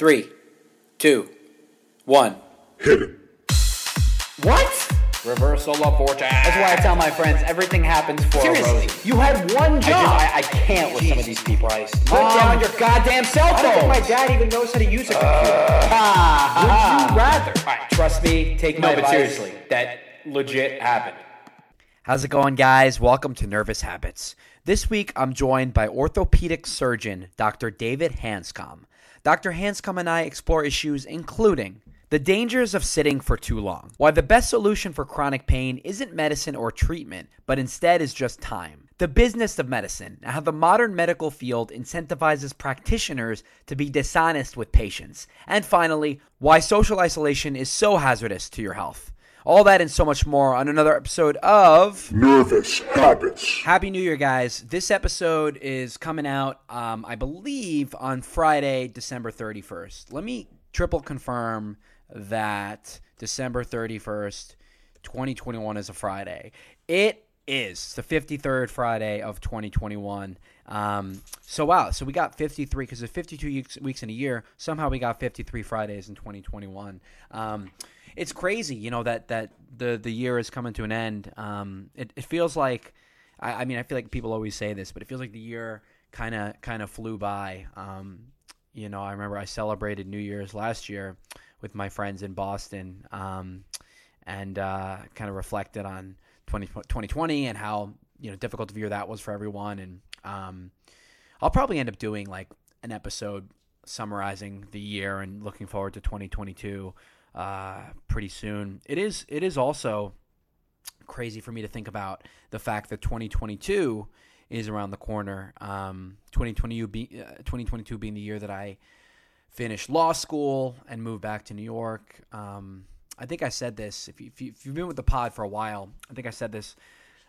Three, two, one. Hit it. What? Reversal of fortune. That's why I tell my friends everything happens for a Seriously, you had one I, job. just, I, I can't with some of these people. Christ. Put Mom, down your goddamn cell phone. I don't think phone. my dad even knows how to use a computer. Ah, Would you rather? All right, trust me. Take No, my but advice. seriously, that legit happened. How's it going, guys? Welcome to Nervous Habits. This week, I'm joined by orthopedic surgeon Dr. David Hanscom. Dr. Hanscom and I explore issues including the dangers of sitting for too long, why the best solution for chronic pain isn't medicine or treatment, but instead is just time, the business of medicine, and how the modern medical field incentivizes practitioners to be dishonest with patients, and finally, why social isolation is so hazardous to your health. All that and so much more on another episode of Nervous habits. Happy New Year, guys. This episode is coming out, um, I believe, on Friday, December 31st. Let me triple confirm that December 31st, 2021 is a Friday. It is the 53rd Friday of 2021. Um, so, wow. So, we got 53 because there's 52 weeks, weeks in a year. Somehow, we got 53 Fridays in 2021. Um, it's crazy, you know, that, that the, the year is coming to an end. Um, it, it feels like. I, I mean, I feel like people always say this, but it feels like the year kind of kind of flew by. Um, you know, I remember I celebrated New Year's last year with my friends in Boston, um, and uh, kind of reflected on 20, 2020 and how you know difficult of year that was for everyone. And um, I'll probably end up doing like an episode summarizing the year and looking forward to 2022 uh, pretty soon. It is it is also crazy for me to think about the fact that 2022 is around the corner. Um, 2020 be, uh, 2022 being the year that I finished law school and moved back to New York. Um, I think I said this. If, you, if, you, have been with the pod for a while, I think I said this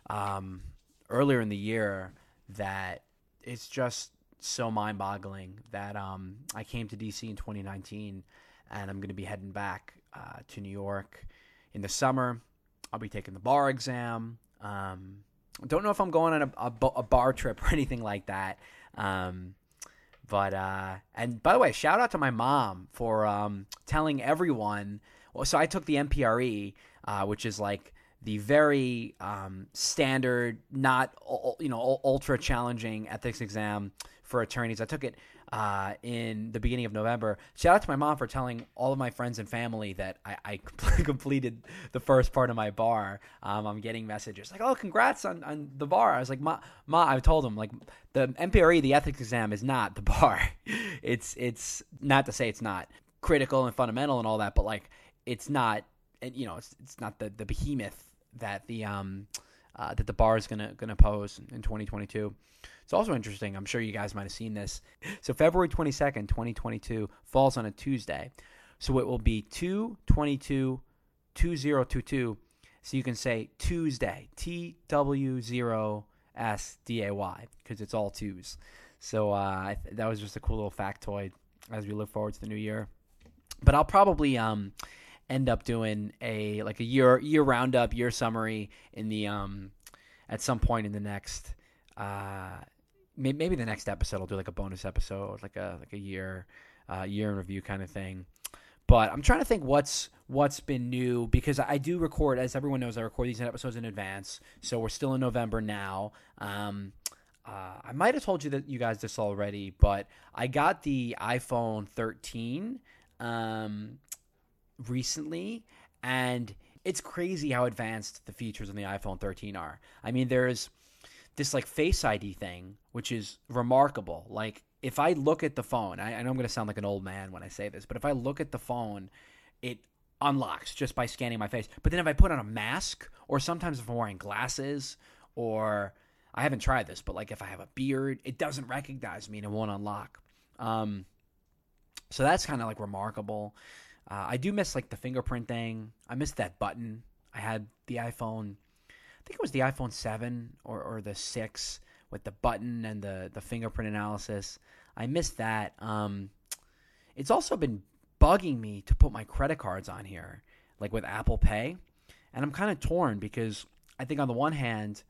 um, earlier in the year that it's just so mind-boggling that um, I came to DC in 2019 and I'm going to be heading back uh, to New York in the summer. I'll be taking the bar exam. Um, don't know if I'm going on a, a, a bar trip or anything like that. Um, but uh, and by the way, shout out to my mom for um, telling everyone. Well, so I took the MPRE, uh, which is like the very um, standard, not you know ultra challenging ethics exam for attorneys. I took it uh, in the beginning of November. Shout out to my mom for telling all of my friends and family that I, I completed the first part of my bar. Um, I'm getting messages like, "Oh, congrats on, on the bar." I was like, "Ma, ma," I told them like the MPRE, the ethics exam, is not the bar. it's it's not to say it's not critical and fundamental and all that, but like it's not, you know, it's it's not the the behemoth that the um uh, that the bar is gonna gonna pose in 2022. It's also interesting. I'm sure you guys might have seen this. So February 22nd, 2022 falls on a Tuesday. So it will be 222 2022. So you can say Tuesday, T W 0 S D A Y, because it's all twos. So uh, that was just a cool little factoid as we look forward to the new year. But I'll probably um, end up doing a like a year year roundup, year summary in the um, at some point in the next uh, maybe the next episode I'll do like a bonus episode, like a like a year uh, year in review kind of thing. But I'm trying to think what's what's been new because I do record, as everyone knows, I record these episodes in advance. So we're still in November now. Um, uh, I might have told you that you guys this already, but I got the iPhone 13 um, recently, and it's crazy how advanced the features on the iPhone 13 are. I mean, there's this like Face ID thing, which is remarkable. Like if I look at the phone, I, I know I'm going to sound like an old man when I say this, but if I look at the phone, it unlocks just by scanning my face. But then if I put on a mask, or sometimes if I'm wearing glasses, or I haven't tried this, but like if I have a beard, it doesn't recognize me and it won't unlock. Um, so that's kind of like remarkable. Uh, I do miss like the fingerprint thing. I miss that button. I had the iPhone. Think it was the iPhone 7 or, or the 6 with the button and the, the fingerprint analysis. I missed that. Um, it's also been bugging me to put my credit cards on here, like with Apple Pay. And I'm kind of torn because I think on the one hand,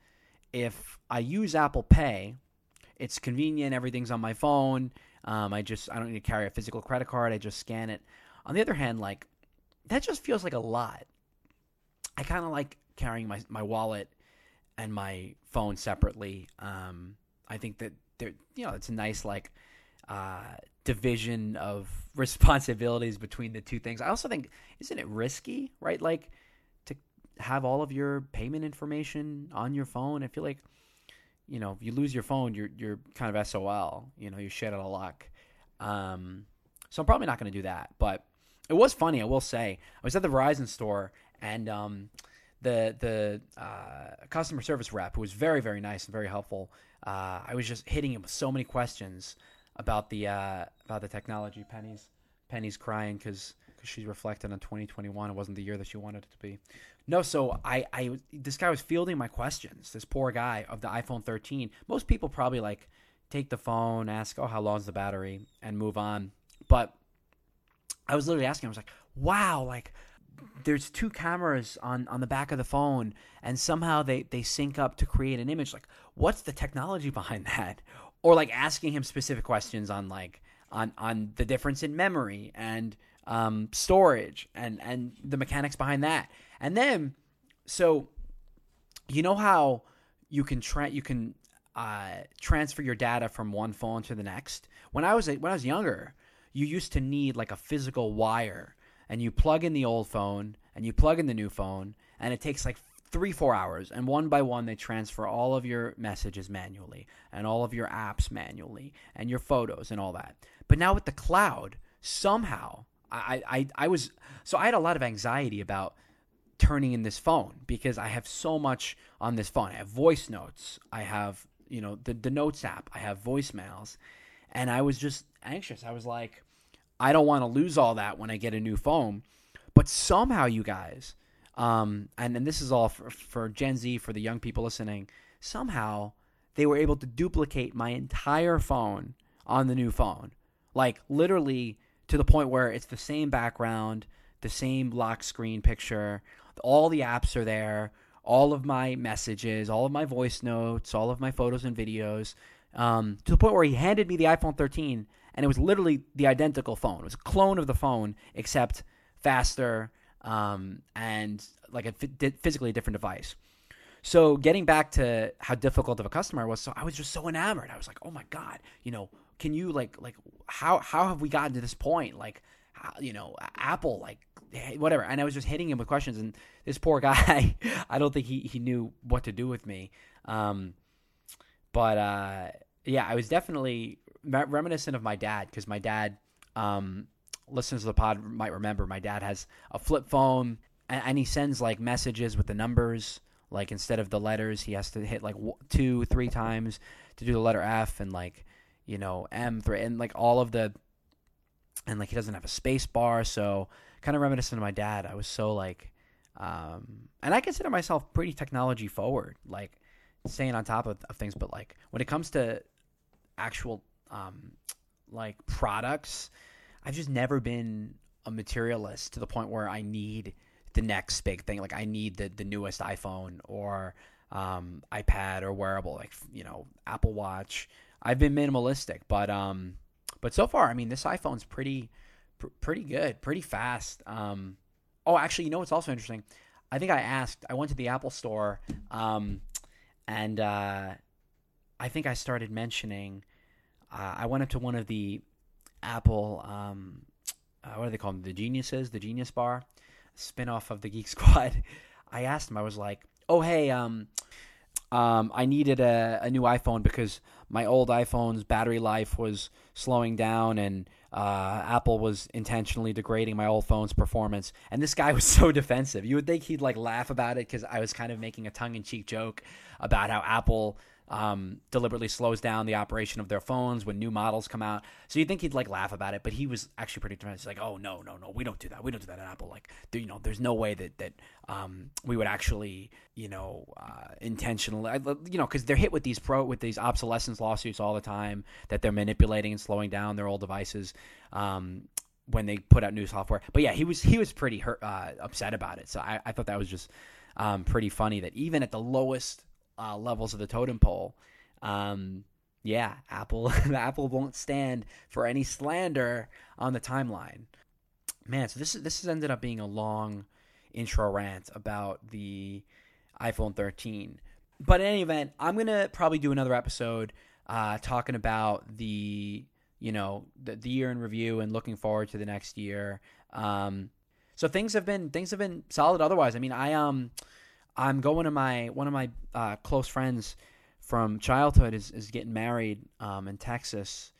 if I use Apple Pay, it's convenient, everything's on my phone. Um, I just I don't need to carry a physical credit card. I just scan it. On the other hand, like that just feels like a lot. I kind of like carrying my my wallet and my phone separately. Um, I think that there, you know, it's a nice like uh, division of responsibilities between the two things. I also think, isn't it risky, right? Like to have all of your payment information on your phone. I feel like, you know, if you lose your phone, you're you're kind of SOL. You know, you're shit out of luck. Um, so I'm probably not going to do that. But it was funny, I will say. I was at the Verizon store and um, the the uh, customer service rep, who was very very nice and very helpful, uh, I was just hitting him with so many questions about the uh, about the technology. Penny's Penny's crying because she's reflecting on 2021. It wasn't the year that she wanted it to be. No, so I, I this guy was fielding my questions. This poor guy of the iPhone 13. Most people probably like take the phone, ask, "Oh, how long's the battery?" and move on. But I was literally asking. I was like, "Wow, like." There's two cameras on, on the back of the phone, and somehow they, they sync up to create an image. Like, what's the technology behind that? Or like asking him specific questions on like on on the difference in memory and um, storage and and the mechanics behind that. And then, so you know how you can tra- you can uh, transfer your data from one phone to the next. When I was when I was younger, you used to need like a physical wire, and you plug in the old phone and you plug in the new phone, and it takes like three four hours, and one by one they transfer all of your messages manually and all of your apps manually and your photos and all that. But now with the cloud, somehow I I, I was so I had a lot of anxiety about turning in this phone because I have so much on this phone. I have voice notes. I have, you know, the, the notes app. I have voicemails. And I was just anxious. I was like, I don't want to lose all that when I get a new phone. But somehow, you guys, um, and, and this is all for, for Gen Z, for the young people listening, somehow they were able to duplicate my entire phone on the new phone. Like, literally to the point where it's the same background, the same lock screen picture, all the apps are there, all of my messages, all of my voice notes, all of my photos and videos, um, to the point where he handed me the iPhone 13, and it was literally the identical phone. It was a clone of the phone, except faster um, and like a physically different device. So getting back to how difficult of a customer I was, so I was just so enamored. I was like, "Oh my god, you know, can you like like how how have we gotten to this point? Like, how, you know, Apple like whatever. And I was just hitting him with questions, and this poor guy, I don't think he, he knew what to do with me. Um, but uh, yeah, I was definitely reminiscent of my dad because my dad, um, listeners to the pod might remember, my dad has a flip phone, and, and, he sends like messages with the numbers. Like instead of the letters, he has to hit like two, three times to do the letter F, and like you know M three, and like all of the, and like he doesn't have a space bar, so kind of reminiscent of my dad. I was so like, um, and I consider myself pretty technology forward, like staying on top of, of things. But like when it comes to actual um, like products, I've just never been a materialist to the point where I need the next big thing. Like I need the the newest iPhone or um, iPad or wearable, like you know Apple Watch. I've been minimalistic, but um, but so far, I mean, this iPhone's pretty pr- pretty good, pretty fast. Um, oh, actually, you know what's also interesting? I think I asked. I went to the Apple Store, um, and uh, I think I started mentioning. Uh, I went up to one of the Apple. Um, uh, what do they call them? The Geniuses, the Genius Bar, spinoff of the Geek Squad. I asked him. I was like, "Oh, hey, um, um, I needed a, a new iPhone because my old iPhone's battery life was slowing down and uh, Apple was intentionally degrading my old phone's performance. And this guy was so defensive. You would think he'd like laugh about it because I was kind of making a tongue in cheek joke about how Apple um, deliberately slows down the operation of their phones when new models come out. So you think he'd like laugh about it, but he was actually pretty tremendous. Like, "Oh no, no, no, we don't do that. We don't do that at Apple. Like, you know, there's no way that that um, we would actually, you know, uh, intentionally, you know, because they're hit with these pro with these obsolescence lawsuits all the time that they're manipulating and slowing down their old devices." Um, when they put out new software, but yeah, he was he was pretty hurt, uh, upset about it. So I, I thought that was just um, pretty funny that even at the lowest uh, levels of the totem pole, um, yeah, Apple Apple won't stand for any slander on the timeline. Man, so this is this has ended up being a long intro rant about the iPhone 13. But in any event, I'm gonna probably do another episode uh, talking about the you know the, the year in review and looking forward to the next year. Um, so things have been things have been solid. Otherwise, I mean, I um I'm going to my one of my uh, close friends from childhood is, is getting married um, in Texas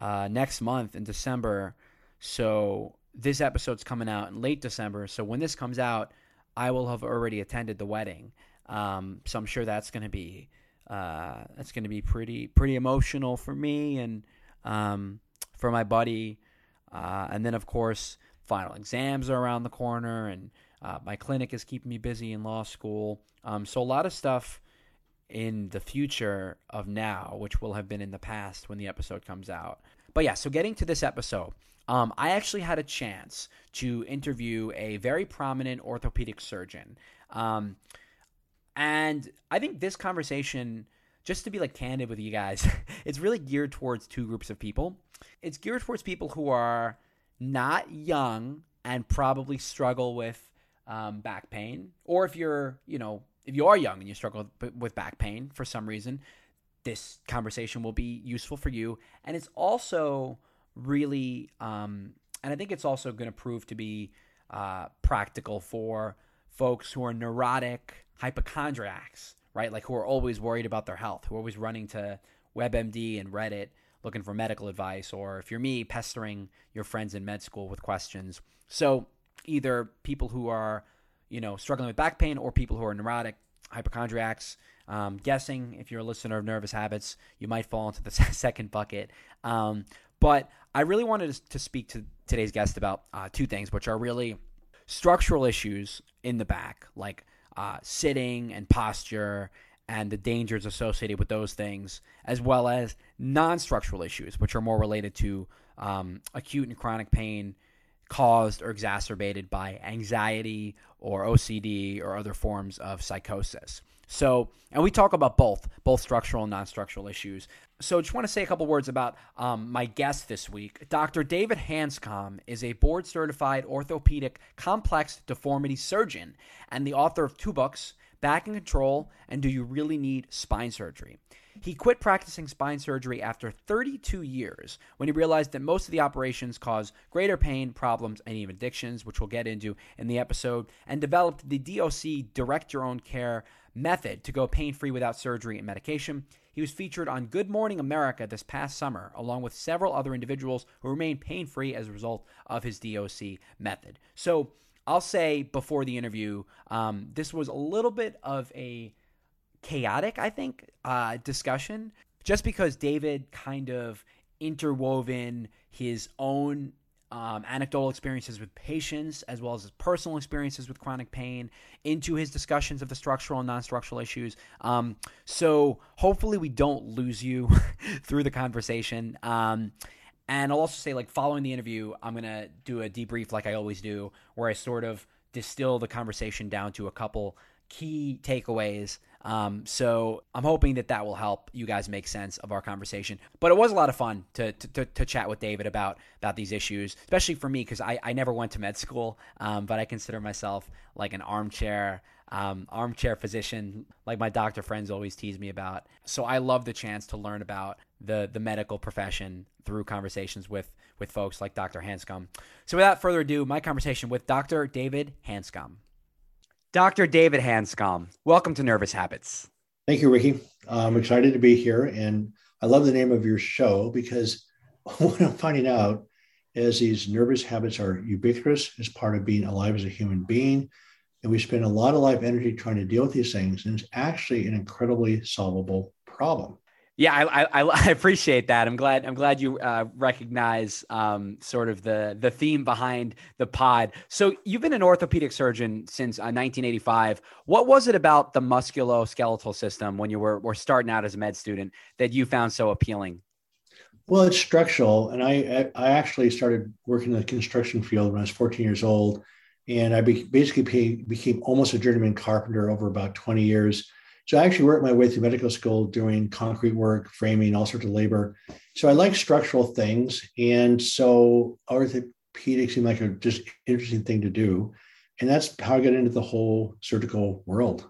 uh, next month in December. So this episode's coming out in late December. So when this comes out, I will have already attended the wedding. Um, so I'm sure that's going to be uh, that's going to be pretty pretty emotional for me and um, for my buddy. Uh, and then of course, final exams are around the corner, and uh, my clinic is keeping me busy in law school. Um, so a lot of stuff in the future of now, which will have been in the past when the episode comes out. But yeah, so getting to this episode, um, I actually had a chance to interview a very prominent orthopedic surgeon. Um, and I think this conversation, just to be like candid with you guys, it's really geared towards two groups of people. It's geared towards people who are not young and probably struggle with um, back pain, or if you're, you know, if you are young and you struggle with back pain for some reason, this conversation will be useful for you. And it's also really, um, and I think it's also going to prove to be uh, practical for folks who are neurotic hypochondriacs, right? Like who are always worried about their health, who are always running to WebMD and Reddit looking for medical advice, or if you're me, pestering your friends in med school with questions. So either people who are you know, struggling with back pain or people who are neurotic, hypochondriacs. Um, guessing if you're a listener of Nervous Habits, you might fall into the second bucket. Um, but I really wanted to speak to today's guest about uh, two things, which are really structural issues in the back, like uh, sitting and posture and the dangers associated with those things, as well as non structural issues, which are more related to um, acute and chronic pain caused or exacerbated by anxiety or OCD or other forms of psychosis. So, and we talk about both, both structural and non structural issues. So, I just want to say a couple words about um, my guest this week. Dr. David Hanscom is a board certified orthopedic complex deformity surgeon and the author of two books, Back in Control and Do You Really Need Spine Surgery? He quit practicing spine surgery after 32 years when he realized that most of the operations cause greater pain, problems, and even addictions, which we'll get into in the episode, and developed the DOC Direct Your Own Care method to go pain free without surgery and medication. He was featured on Good Morning America this past summer, along with several other individuals who remain pain free as a result of his DOC method. So, I'll say before the interview, um, this was a little bit of a chaotic, I think, uh, discussion, just because David kind of interwoven his own um, anecdotal experiences with patients as well as his personal experiences with chronic pain into his discussions of the structural and non-structural issues. Um, so hopefully we don't lose you through the conversation. Um, and i'll also say like following the interview i'm going to do a debrief like i always do where i sort of distill the conversation down to a couple key takeaways. Um, so I'm hoping that that will help you guys make sense of our conversation. But it was a lot of fun to to, to, to chat with David about about these issues, especially for me because I, I never went to med school, um, but I consider myself like an armchair. Um, armchair physician, like my doctor friends always tease me about. So I love the chance to learn about the the medical profession through conversations with with folks like Dr. Hanscom. So without further ado, my conversation with Dr. David Hanscom. Dr. David Hanscom, welcome to Nervous Habits. Thank you, Ricky. I'm excited to be here. And I love the name of your show because what I'm finding out is these nervous habits are ubiquitous as part of being alive as a human being. And we spend a lot of life energy trying to deal with these things. And it's actually an incredibly solvable problem. Yeah, I, I, I, appreciate that. I'm glad I'm glad you uh, recognize um, sort of the the theme behind the pod. So you've been an orthopedic surgeon since uh, 1985. What was it about the musculoskeletal system when you were, were starting out as a med student that you found so appealing? Well, it's structural, and I I actually started working in the construction field when I was 14 years old, and I be, basically became almost a journeyman carpenter over about 20 years So I actually worked my way through medical school doing concrete work, framing, all sorts of labor. So I like structural things. And so orthopedics seemed like a just interesting thing to do. And that's how I got into the whole surgical world.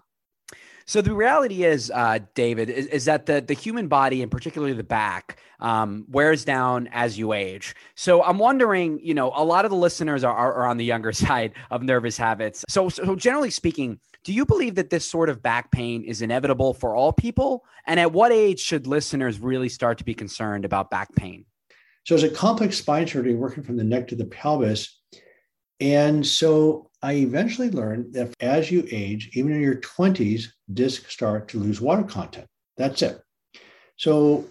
So the reality is, uh, David, is, is, that the the human body, and particularly the back, um, wears down as you age. So I'm wondering, you know, a lot of the listeners are, are, are on the younger side of nervous habits. So, so generally speaking, do you believe that this sort of back pain is inevitable for all people? And at what age should listeners really start to be concerned about back pain? So, as a complex spine surgery working from the neck to the pelvis, and so I eventually learned that as you age, even in your 20s, discs start to lose water content. That's it. So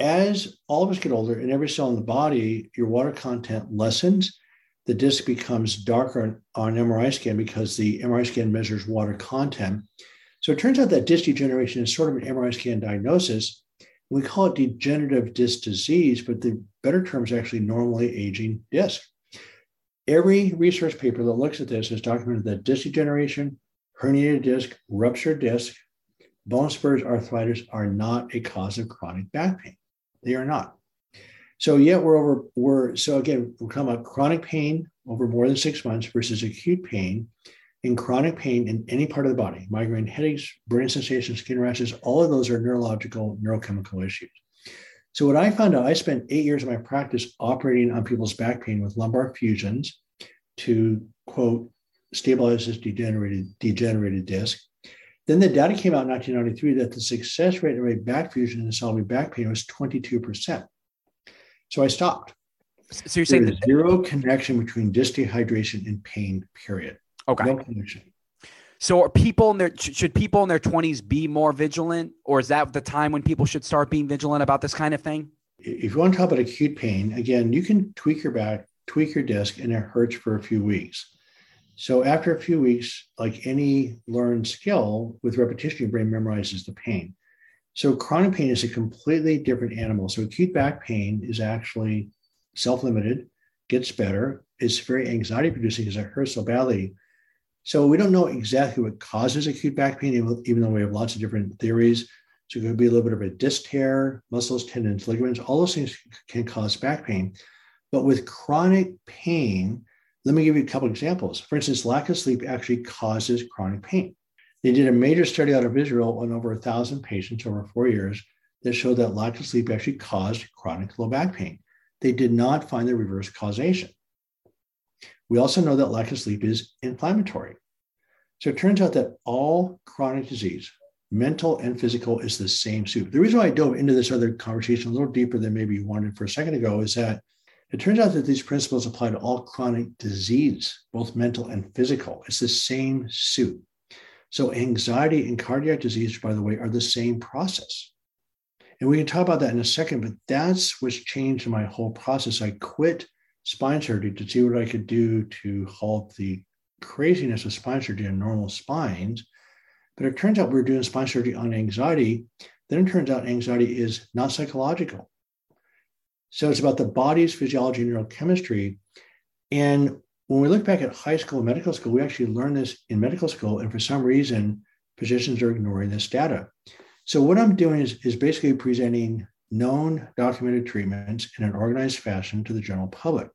as all of us get older and every cell in the body, your water content lessens. The disc becomes darker on MRI scan because the MRI scan measures water content. So it turns out that disc degeneration is sort of an MRI scan diagnosis. We call it degenerative disc disease, but the better term is actually normally aging disc. Every research paper that looks at this has documented that disc degeneration, herniated disc, ruptured disc, bone spurs, arthritis are not a cause of chronic back pain. They are not. So yet we're over, we're so again, we're talking about chronic pain over more than six months versus acute pain and chronic pain in any part of the body, migraine headaches, burning sensations, skin rashes, all of those are neurological, neurochemical issues. So what I found out, I spent eight years of my practice operating on people's back pain with lumbar fusions to quote stabilize this degenerated degenerated disc. Then the data came out in 1993 that the success rate of a back fusion in solving back pain was 22%. So I stopped. So you're saying There's zero connection between disc dehydration and pain, period. Okay. No connection. So are people in their should people in their 20s be more vigilant or is that the time when people should start being vigilant about this kind of thing? If you want to talk about acute pain, again, you can tweak your back, tweak your disc and it hurts for a few weeks. So after a few weeks, like any learned skill, with repetition, your brain memorizes the pain. So chronic pain is a completely different animal. So acute back pain is actually self-limited, gets better. It's very anxiety producing because it hurts so badly so we don't know exactly what causes acute back pain, even though we have lots of different theories. So it could be a little bit of a disc tear, muscles, tendons, ligaments, all those things can cause back pain. But with chronic pain, let me give you a couple examples. For instance, lack of sleep actually causes chronic pain. They did a major study out of Israel on over a thousand patients over four years that showed that lack of sleep actually caused chronic low back pain. They did not find the reverse causation. We also know that lack of sleep is inflammatory. So it turns out that all chronic disease, mental and physical, is the same soup. The reason why I dove into this other conversation a little deeper than maybe you wanted for a second ago is that it turns out that these principles apply to all chronic disease, both mental and physical. It's the same soup. So anxiety and cardiac disease, by the way, are the same process. And we can talk about that in a second, but that's what's changed my whole process. I quit spine surgery to see what I could do to halt the craziness of spine surgery in normal spines. But it turns out we are doing spine surgery on anxiety. Then it turns out anxiety is not psychological. So it's about the body's physiology and neurochemistry. And when we look back at high school and medical school, we actually learned this in medical school. And for some reason, physicians are ignoring this data. So what I'm doing is, is basically presenting known documented treatments in an organized fashion to the general public.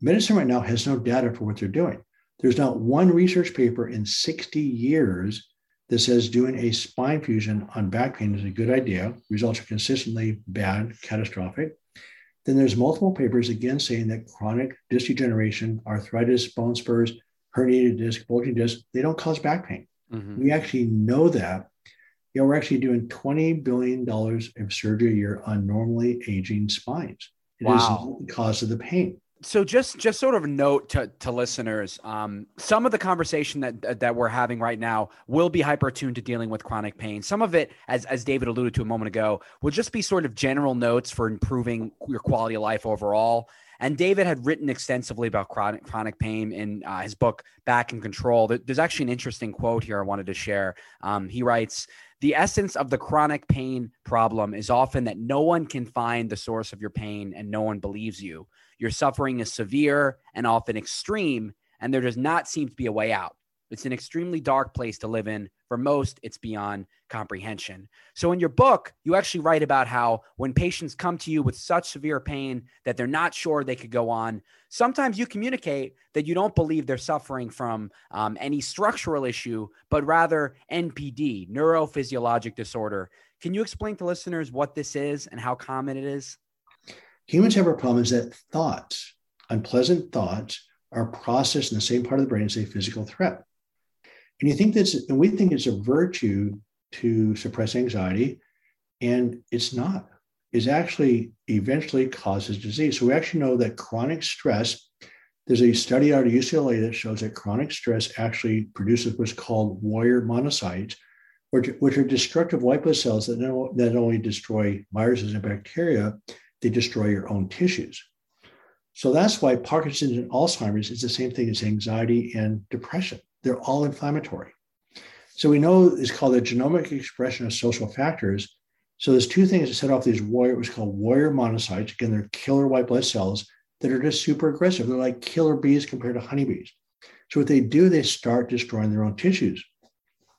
Medicine right now has no data for what they're doing. There's not one research paper in 60 years that says doing a spine fusion on back pain is a good idea. Results are consistently bad, catastrophic. Then there's multiple papers again saying that chronic disc degeneration, arthritis, bone spurs, herniated disc, bulging disc, they don't cause back pain. Mm-hmm. We actually know that. Yeah, we're actually doing $20 billion of surgery a year on normally aging spines. It wow. is the cause of the pain so just just sort of a note to, to listeners um, some of the conversation that that we're having right now will be hyper tuned to dealing with chronic pain. Some of it as as david alluded to a moment ago will just be sort of general notes for improving your quality of life overall. And david had written extensively about chronic chronic pain in uh, his book back in control. There's actually an interesting quote here i wanted to share. Um, he writes the essence of the chronic pain problem is often that no one can find the source of your pain and no one believes you your suffering is severe and often extreme, and there does not seem to be a way out. It's an extremely dark place to live in. For most, it's beyond comprehension. So, in your book, you actually write about how when patients come to you with such severe pain that they're not sure they could go on, sometimes you communicate that you don't believe they're suffering from um, any structural issue, but rather NPD, neurophysiologic disorder. Can you explain to listeners what this is and how common it is? Humans have a problem is that thoughts, unpleasant thoughts, are processed in the same part of the brain as a physical threat. And you think that's, and we think it's a virtue to suppress anxiety, and it's not. It actually eventually causes disease. So we actually know that chronic stress, there's a study out of UCLA that shows that chronic stress actually produces what's called warrior monocytes, which, which are destructive white blood cells that not, not only destroy viruses and bacteria, they destroy your own tissues. So that's why Parkinson's and Alzheimer's is the same thing as anxiety and depression. They're all inflammatory. So we know it's called the genomic expression of social factors. So there's two things that set off these warrior, what's called warrior monocytes. Again, they're killer white blood cells that are just super aggressive. They're like killer bees compared to honeybees. So what they do, they start destroying their own tissues.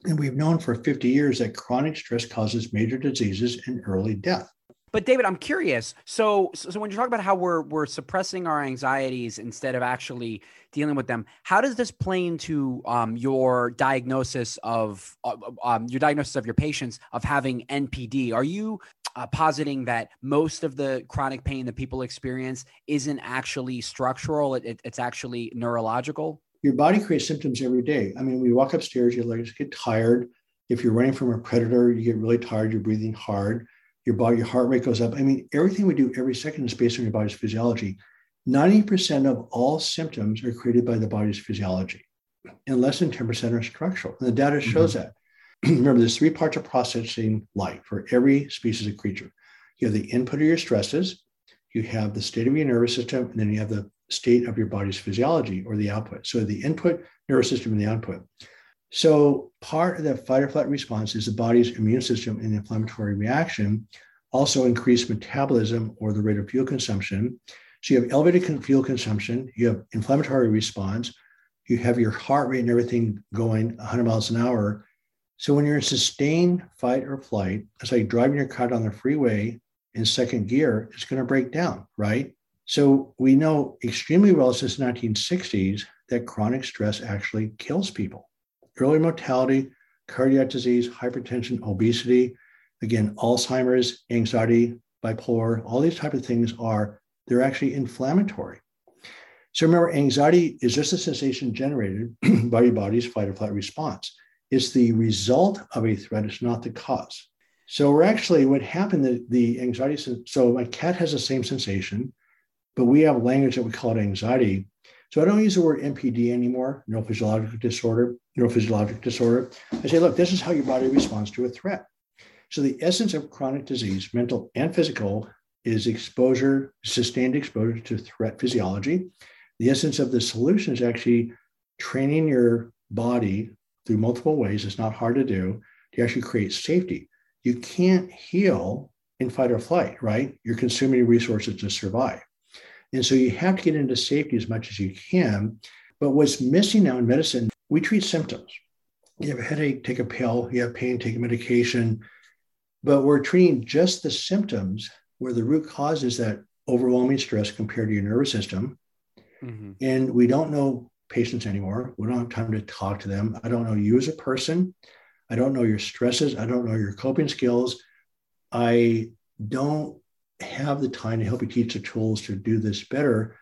And we've known for 50 years that chronic stress causes major diseases and early death. But David, I'm curious. So, so when you talk about how we're we're suppressing our anxieties instead of actually dealing with them, how does this play into um, your diagnosis of uh, um, your diagnosis of your patients of having NPD? Are you uh, positing that most of the chronic pain that people experience isn't actually structural; it, it, it's actually neurological? Your body creates symptoms every day. I mean, we walk upstairs, your legs get tired. If you're running from a predator, you get really tired. You're breathing hard your body, your heart rate goes up. I mean, everything we do every second is based on your body's physiology. 90% of all symptoms are created by the body's physiology, and less than 10% are structural. And the data shows mm-hmm. that. Remember, there's three parts of processing light for every species of creature. You have the input of your stresses, you have the state of your nervous system, and then you have the state of your body's physiology or the output. So the input, nervous system, and the output. So part of the fight or flight response is the body's immune system and inflammatory reaction, also increased metabolism or the rate of fuel consumption. So you have elevated fuel consumption, you have inflammatory response, you have your heart rate and everything going 100 miles an hour. So when you're in sustained fight or flight, it's like driving your car down the freeway in second gear, it's going to break down, right? So we know extremely well since the 1960s that chronic stress actually kills people early mortality, cardiac disease, hypertension, obesity, again, Alzheimer's, anxiety, bipolar, all these type of things are, they're actually inflammatory. So remember, anxiety is just a sensation generated by your body's fight or flight response. It's the result of a threat, it's not the cause. So we're actually, what happened, the, the anxiety, so my cat has the same sensation, but we have language that we call it anxiety. So I don't use the word NPD anymore, neurophysiologic disorder, neurophysiologic disorder. I say, look, this is how your body responds to a threat. So the essence of chronic disease, mental and physical, is exposure, sustained exposure to threat physiology. The essence of the solution is actually training your body through multiple ways. It's not hard to do to actually create safety. You can't heal in fight or flight, right? You're consuming resources to survive. And so you have to get into safety as much as you can. But what's missing now in medicine, we treat symptoms. You have a headache, take a pill. You have pain, take a medication. But we're treating just the symptoms where the root cause is that overwhelming stress compared to your nervous system. Mm-hmm. And we don't know patients anymore. We don't have time to talk to them. I don't know you as a person. I don't know your stresses. I don't know your coping skills. I don't have the time to help you teach the tools to do this better.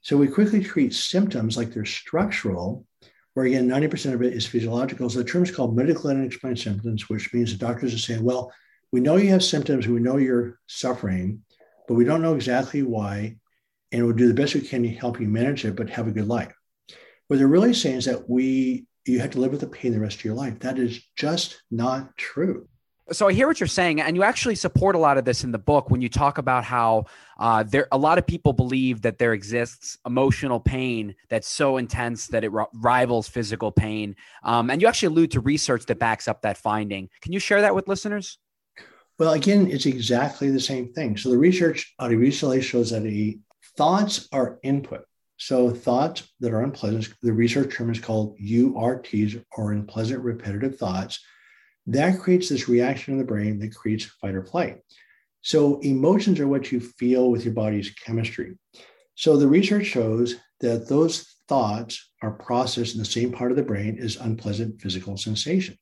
So we quickly treat symptoms like they're structural, where again, 90% of it is physiological. So the term is called medical unexplained symptoms, which means the doctors are saying, well, we know you have symptoms, we know you're suffering, but we don't know exactly why. And we'll do the best we can to help you manage it, but have a good life. What they're really saying is that we you have to live with the pain the rest of your life. That is just not true so I hear what you're saying, and you actually support a lot of this in the book when you talk about how uh, there a lot of people believe that there exists emotional pain that's so intense that it r- rivals physical pain, um, and you actually allude to research that backs up that finding. Can you share that with listeners? Well, again, it's exactly the same thing. So the research UCLA shows that the thoughts are input. So thoughts that are unpleasant, the research term is called URTs or unpleasant repetitive thoughts that creates this reaction in the brain that creates fight or flight. So, emotions are what you feel with your body's chemistry. So, the research shows that those thoughts are processed in the same part of the brain as unpleasant physical sensations.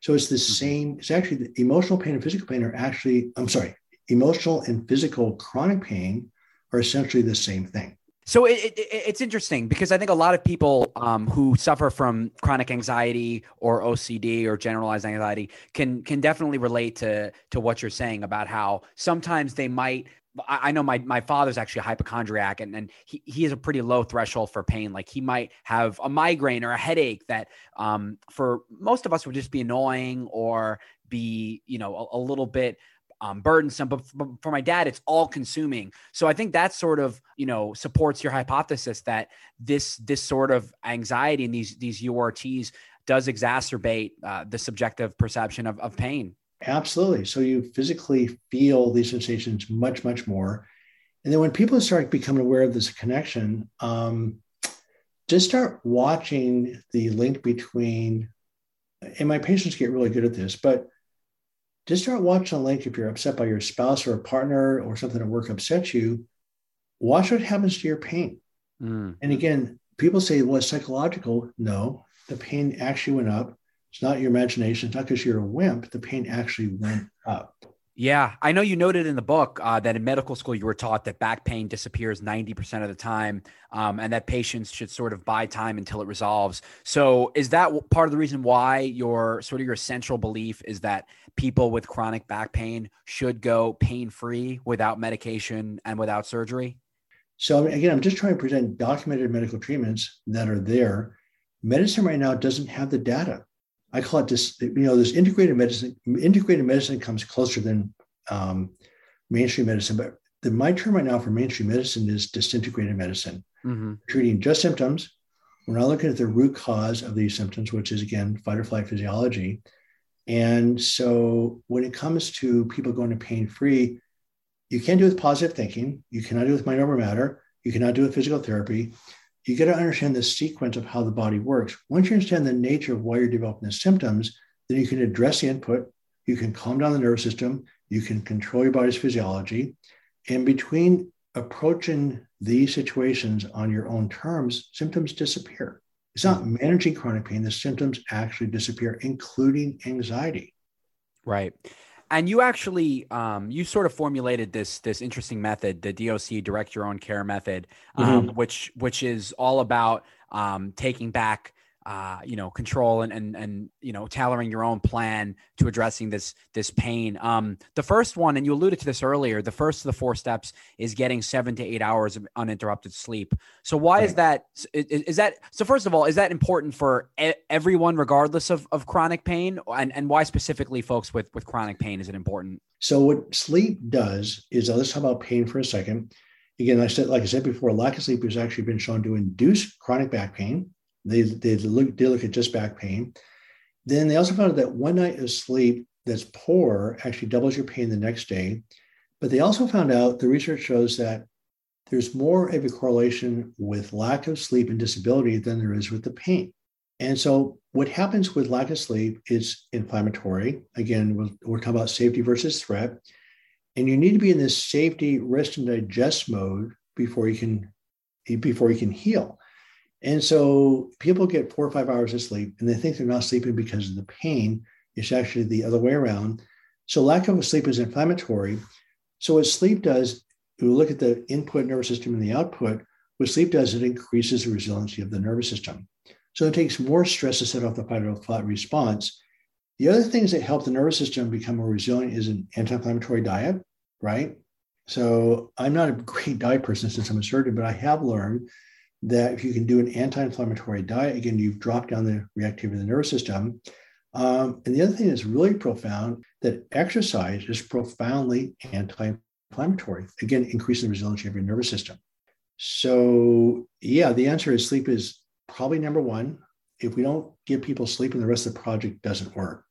So, it's the mm-hmm. same, it's actually the emotional pain and physical pain are actually, I'm sorry, emotional and physical chronic pain are essentially the same thing. So it, it, it's interesting because I think a lot of people um, who suffer from chronic anxiety or OCD or generalized anxiety can can definitely relate to to what you're saying about how sometimes they might. I know my my father's actually a hypochondriac and, and he, he has a pretty low threshold for pain. Like he might have a migraine or a headache that um, for most of us would just be annoying or be, you know, a, a little bit um, burdensome. But for my dad, it's all consuming. So I think that sort of you know supports your hypothesis that this this sort of anxiety and these these URTs does exacerbate uh, the subjective perception of, of pain. Absolutely. So you physically feel these sensations much much more, and then when people start becoming aware of this connection. Um, just start watching the link between and my patients get really good at this but just start watching a link if you're upset by your spouse or a partner or something at work upsets you. Watch what happens to your pain. Mm. And again, people say, well, it's psychological. No, the pain actually went up. It's not your imagination. It's not because you're a wimp. The pain actually went up. Yeah, I know you noted in the book uh, that in medical school you were taught that back pain disappears 90% of the time um, and that patients should sort of buy time until it resolves. So, is that part of the reason why your sort of your central belief is that people with chronic back pain should go pain free without medication and without surgery? So, again, I'm just trying to present documented medical treatments that are there. Medicine right now doesn't have the data. I call it this, you know, this integrated medicine, integrated medicine comes closer than um, mainstream medicine, but the, my term right now for mainstream medicine is disintegrated medicine, mm-hmm. treating just symptoms. We're not looking at the root cause of these symptoms, which is again fight or flight physiology. And so when it comes to people going to pain free, you can't do it with positive thinking. You cannot do it with mind over matter. You cannot do it with physical therapy you got to understand the sequence of how the body works. Once you understand the nature of why you're developing the symptoms, then you can address the input, you can calm down the nervous system, you can control your body's physiology. And between approaching these situations on your own terms, symptoms disappear. It's not hmm. managing chronic pain, the symptoms actually disappear, including anxiety. Right and you actually um, you sort of formulated this this interesting method the doc direct your own care method um, mm-hmm. which which is all about um, taking back uh, you know, control and, and, and, you know, tailoring your own plan to addressing this, this pain. Um, the first one, and you alluded to this earlier, the first of the four steps is getting seven to eight hours of uninterrupted sleep. So why right. is that, is, is, that, so first of all, is that important for e- everyone, regardless of, of chronic pain and, and why specifically folks with, with chronic pain is it important? So what sleep does is, uh, let's talk about pain for a second. Again, I said, like I said before, lack of sleep has actually been shown to induce chronic back pain they, they, look, they look at just back pain. Then they also found that one night of sleep that's poor actually doubles your pain the next day. But they also found out the research shows that there's more of a correlation with lack of sleep and disability than there is with the pain. And so, what happens with lack of sleep is inflammatory. Again, we're, we're talking about safety versus threat. And you need to be in this safety, rest, and digest mode before you can before you can heal. And so people get four or five hours of sleep and they think they're not sleeping because of the pain. It's actually the other way around. So lack of sleep is inflammatory. So what sleep does, we look at the input nervous system and the output. What sleep does, it increases the resiliency of the nervous system. So it takes more stress to set off the fight or flight response. The other things that help the nervous system become more resilient is an anti-inflammatory diet, right? So I'm not a great diet person since I'm a surgeon, but I have learned that if you can do an anti-inflammatory diet, again, you've dropped down the reactivity of the nervous system. Um, and the other thing that's really profound that exercise is profoundly anti-inflammatory. Again, increasing the resiliency of your nervous system. So yeah, the answer is sleep is probably number one. If we don't give people sleep, and the rest of the project doesn't work.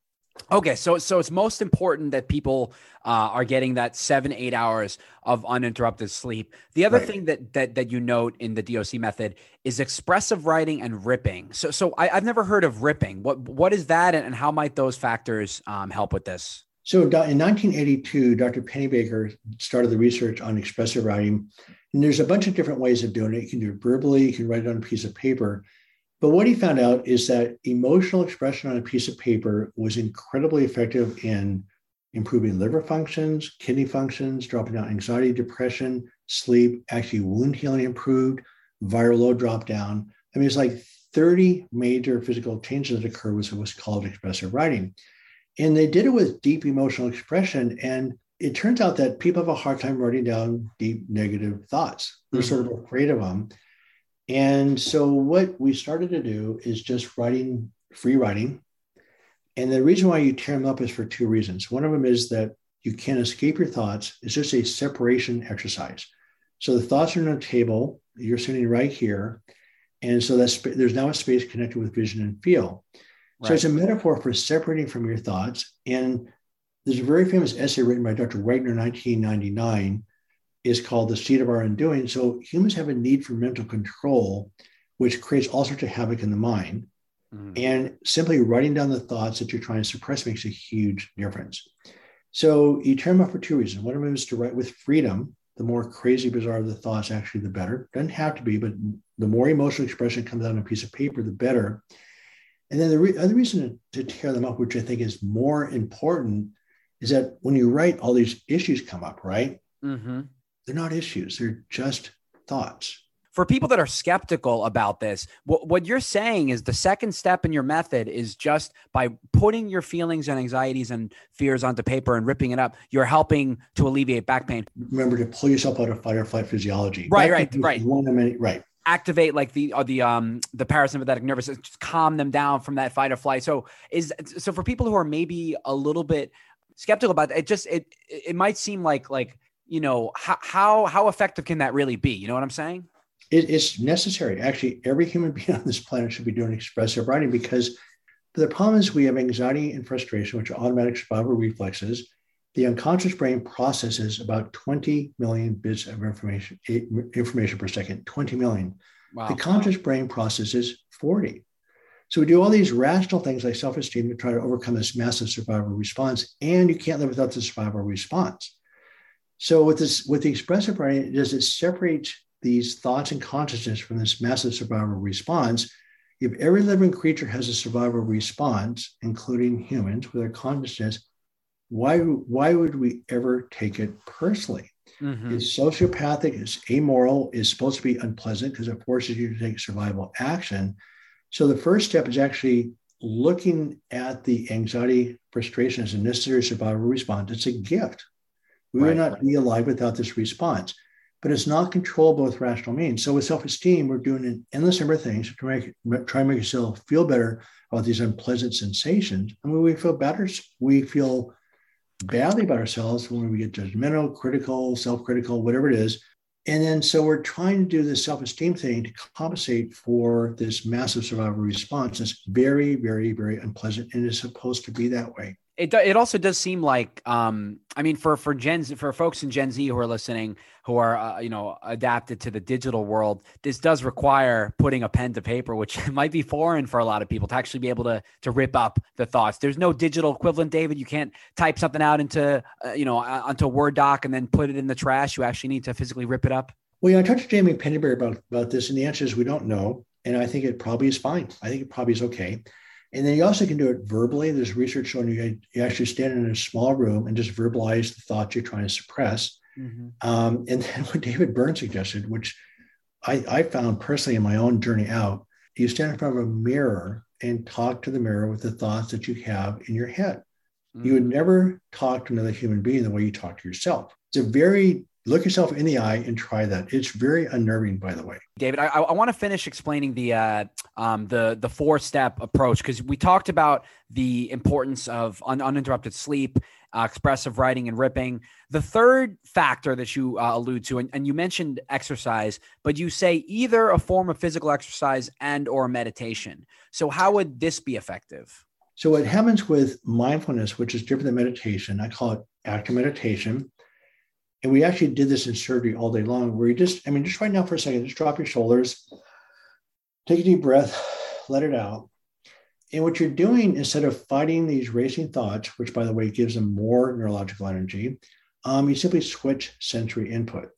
Okay, so so it's most important that people uh, are getting that seven eight hours of uninterrupted sleep. The other Right. thing that that that you note in the DOC method is expressive writing and ripping. So so I, I've never heard of ripping. What what is that, and, and how might those factors um, help with this? So in 1982, Dr. Pennebaker started the research on expressive writing. And there's a bunch of different ways of doing it. You can do it verbally, you can write it on a piece of paper. But what he found out is that emotional expression on a piece of paper was incredibly effective in improving liver functions, kidney functions, dropping down anxiety, depression, sleep, actually wound healing improved, viral load dropped down. I mean, it's like 30 major physical changes that occur with what's called expressive writing. And they did it with deep emotional expression. And it turns out that people have a hard time writing down deep negative thoughts. They're mm-hmm. sort of afraid of them. And so what we started to do is just writing free writing. And the reason why you tear them up is for two reasons. One of them is that you can't escape your thoughts. It's just a separation exercise. So the thoughts are on a table. You're sitting right here. And so that's there's now a space connected with vision and feel. So it's a metaphor for separating from your thoughts. And there's a very famous essay written by Dr. Wegner in 1999 is called The seed of Our Undoing. So humans have a need for mental control, which creates all sorts of havoc in the mind. Mhm. And simply writing down the thoughts that you're trying to suppress makes a huge difference. So you turn them up for two reasons. One of them is to write with freedom. The more crazy, bizarre the thoughts, actually, the better. Doesn't have to be, but the more emotional expression comes out on a piece of paper, the better. And then the re- other reason to, to tear them up, which I think is more important, is that when you write, all these issues come up, right? Mhm. They're not issues, they're just thoughts. For people that are skeptical about this, what, what you're saying is the second step in your method is just by putting your feelings and anxieties and fears onto paper and ripping it up, you're helping to alleviate back pain. Remember to pull yourself out of fight or flight physiology. Right, right, right. One many, right. activate like the uh, the um the parasympathetic nervous system, just calm them down from that fight or flight. So is so for people who are maybe a little bit skeptical about it, it just it it might seem like like you know how how how effective can that really be? You know what I'm saying? It, it's necessary. Actually, every human being on this planet should be doing expressive writing because the problem is we have anxiety and frustration, which are automatic survival reflexes. The unconscious brain processes about 20 million bits of information, information per second, 20 million. Wow. The conscious brain processes 40. So we do all these rational things like self-esteem to try to overcome this massive survival response, and you can't live without the survival response. So with this, with the expressive writing, does it separate these thoughts and consciousness from this massive survival response? If every living creature has a survival response, including humans with their consciousness, why, why would we ever take it personally? Mhm. It's sociopathic, it's amoral, is supposed to be unpleasant because it forces you to take survival action. So the first step is actually looking at the anxiety, frustration as a necessary survival response. It's a gift. We Right. would not be alive without this response, but it's not controllable with rational means. So with self-esteem, we're doing an endless number of things to try, try and make yourself feel better about these unpleasant sensations. And when we feel better, we feel badly about ourselves when we get judgmental, critical, self-critical, whatever it is. And then so we're trying to do this self-esteem thing to compensate for this massive survival response. It's very, very, very unpleasant, and it's supposed to be that way. It, it also does seem like um I mean for for Gen Z, for folks in Gen Z who are listening who are uh, you know adapted to the digital world this does require putting a pen to paper which might be foreign for a lot of people to actually be able to to rip up the thoughts there's no digital equivalent David you can't type something out into uh, you know uh, onto a word doc and then put it in the trash you actually need to physically rip it up Well, know, I talked to Jamie Pennebaker about, about this, and the answer is we don't know. And I think it probably is fine. I think it probably is okay. And then you also can do it verbally. There's research showing you, you actually stand in a small room and just verbalize the thoughts you're trying to suppress. Um, and then what David Byrne suggested, which I, I found personally in my own journey out, you stand in front of a mirror and talk to the mirror with the thoughts that you have in your head. You would never talk to another human being the way you talk to yourself. It's a very look yourself in the eye and try that. It's very unnerving, by the way. David, I, I want to finish explaining the uh, um, the the four step approach because we talked about the importance of un- uninterrupted sleep, uh, expressive writing, and ripping. The third factor that you uh, allude to, and, and you mentioned exercise, but you say either a form of physical exercise and or meditation. So how would this be effective? So what happens with mindfulness, which is different than meditation, I call it active meditation. And we actually did this in surgery all day long, where you just, I mean, just right now for a second, just drop your shoulders, take a deep breath, let it out. And what you're doing instead of fighting these racing thoughts, which by the way gives them more neurological energy, um, you simply switch sensory input.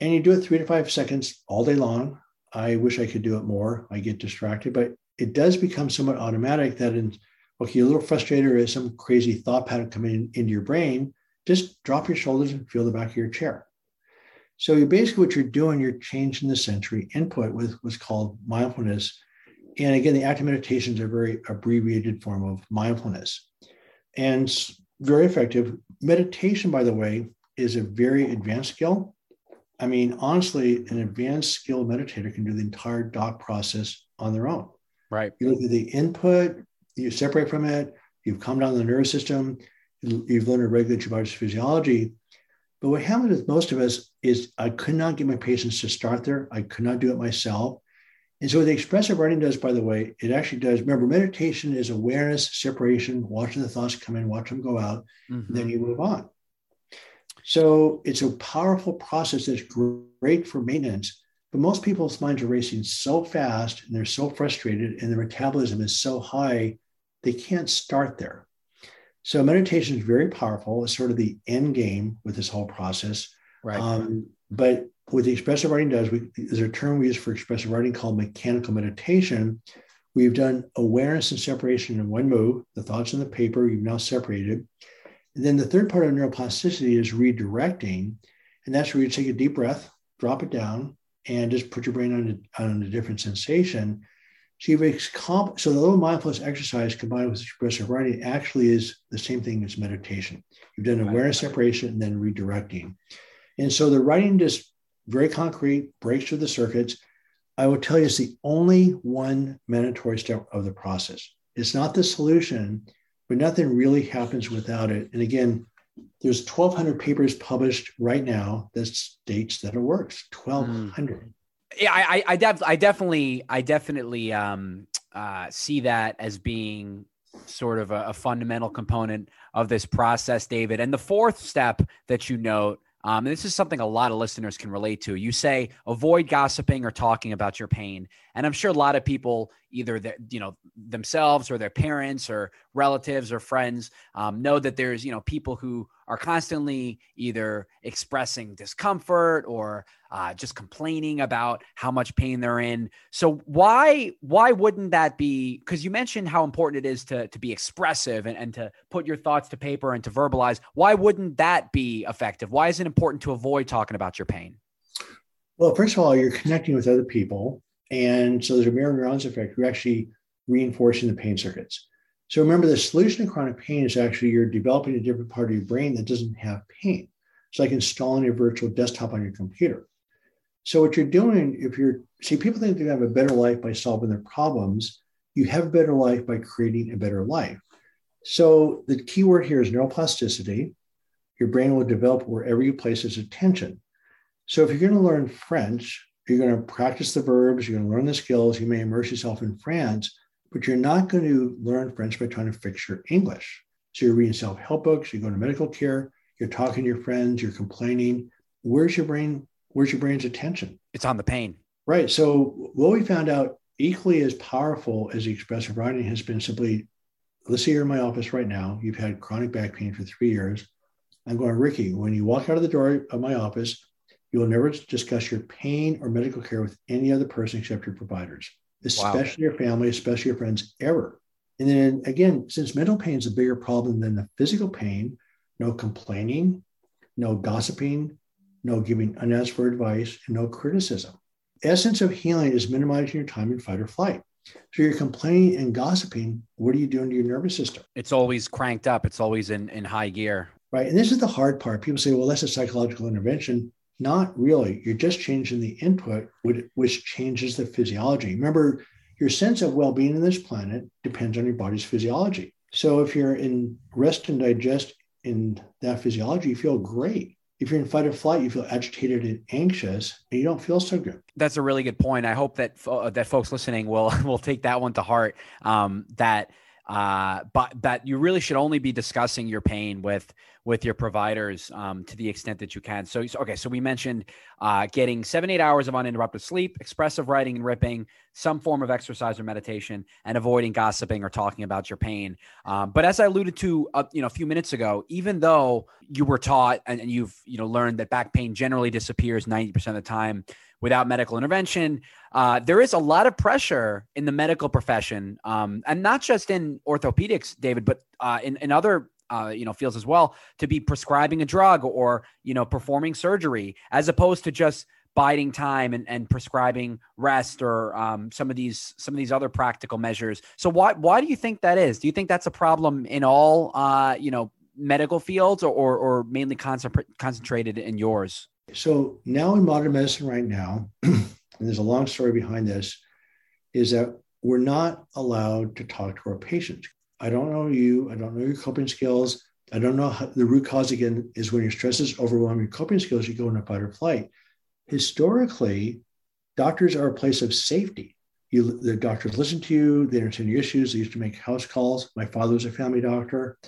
And you do it three to five seconds all day long. I wish I could do it more. I get distracted, but it does become somewhat automatic that in okay, a little frustrated or some crazy thought pattern coming in, into your brain, just drop your shoulders and feel the back of your chair. So you basically what you're doing, you're changing the sensory input with what's called mindfulness. And again, the active meditations are a very abbreviated form of mindfulness and very effective. Meditation, by the way, is a very advanced skill. I mean, honestly, an advanced skilled meditator can do the entire doc process on their own. Right. You look at the input, you separate from it, you've come down the nervous system, you've learned a your body's physiology. But what happens with most of us is I could not get my patients to start there. I could not do it myself. And so what the expressive writing does, by the way, it actually does. Remember, meditation is awareness, separation, watching the thoughts come in, watch them go out, mm-hmm. then you move on. So it's a powerful process that's great for maintenance. But most people's minds are racing so fast and they're so frustrated and their metabolism is so high, they can't start there. So meditation is very powerful. It's sort of the end game with this whole process. Right. Um, but what the expressive writing does, we, there's a term we use for expressive writing called mechanical meditation. We've done awareness and separation in one move. The thoughts on the paper, you've now separated. And then the third part of neuroplasticity is redirecting. And that's where you take a deep breath, drop it down, and just put your brain on a, on a different sensation. So, comp- so the little mindfulness exercise combined with expressive writing actually is the same thing as meditation. You've done awareness separation and then redirecting. And so the writing just very concrete, breaks through the circuits. I will tell you it's the only one mandatory step of the process. It's not the solution, but nothing really happens without it. And again, there's 1,200 papers published right now that states that it works. 1,200. Mm. Yeah, I, I, def- I definitely, I definitely um, uh, see that as being sort of a, a fundamental component of this process, David. And the fourth step that you note um, and this is something a lot of listeners can relate to. You say avoid gossiping or talking about your pain, and I'm sure a lot of people, either the, you know themselves or their parents or relatives or friends, um, know that there's you know people who are constantly either expressing discomfort or uh, just complaining about how much pain they're in. So why why wouldn't that be? Because you mentioned how important it is to to be expressive and, and to put your thoughts to paper and to verbalize. Why wouldn't that be effective? Why is it important to avoid talking about your pain? Well, first of all, you're connecting with other people, and so there's a mirror neurons effect. You're actually reinforcing the pain circuits. So remember, the solution to chronic pain is actually you're developing a different part of your brain that doesn't have pain. It's like installing a virtual desktop on your computer. So what you're doing, if you're see, people think they have a better life by solving their problems. You have a better life by creating a better life. So the key word here is neuroplasticity. Your brain will develop wherever you place its attention. So if you're going to learn French, you're going to practice the verbs, you're going to learn the skills, you may immerse yourself in France but you're not going to learn French by trying to fix your English. So you're reading self help books, you're going to medical care, you're talking to your friends, you're complaining. Where's your brain? Where's your brain's attention? It's on the pain. Right. So what we found out equally as powerful as the expressive writing has been simply let's say you're in my office right now. You've had chronic back pain for three years. I'm going, Ricky, when you walk out of the door of my office, you will never discuss your pain or medical care with any other person except your providers especially wow. your family, especially your friends, ever. And then again, since mental pain is a bigger problem than the physical pain, no complaining, no gossiping, no giving unasked for advice, and no criticism. Essence of healing is minimizing your time in fight or flight. So you're complaining and gossiping. What are you doing to your nervous system? It's always cranked up. It's always in, in high gear. Right. And this is the hard part. People say, well, that's a psychological intervention. Not really. You're just changing the input, which changes the physiology. Remember, your sense of well being in this planet depends on your body's physiology. So if you're in rest and digest in that physiology, you feel great. If you're in fight or flight, you feel agitated and anxious, and you don't feel so good. That's a really good point. I hope that uh, that folks listening will will take that one to heart. Um, that uh, but that you really should only be discussing your pain with with your providers um, to the extent that you can. So, so okay, so we mentioned uh, getting seven eight hours of uninterrupted sleep, expressive writing and ripping, some form of exercise or meditation, and avoiding gossiping or talking about your pain. Um, but as I alluded to, uh, you know, a few minutes ago, even though you were taught and, and you've you know learned that back pain generally disappears ninety percent of the time without medical intervention. Uh, there is a lot of pressure in the medical profession, um, and not just in orthopedics, David, but uh, in, in other uh, you know fields as well, to be prescribing a drug or you know performing surgery, as opposed to just biding time and, and prescribing rest or um, some of these some of these other practical measures. So why why do you think that is? Do you think that's a problem in all uh, you know medical fields or or, or mainly concentrated in yours? So now in modern medicine, right now, and there's a long story behind this, is that we're not allowed to talk to our patients. I don't know you. I don't know your coping skills. I don't know how, the root cause again is when your stress is overwhelming your coping skills, you go into fight or flight. Historically, doctors are a place of safety. You, the doctors listen to you, they understand your issues. They used to make house calls. My father was a family doctor.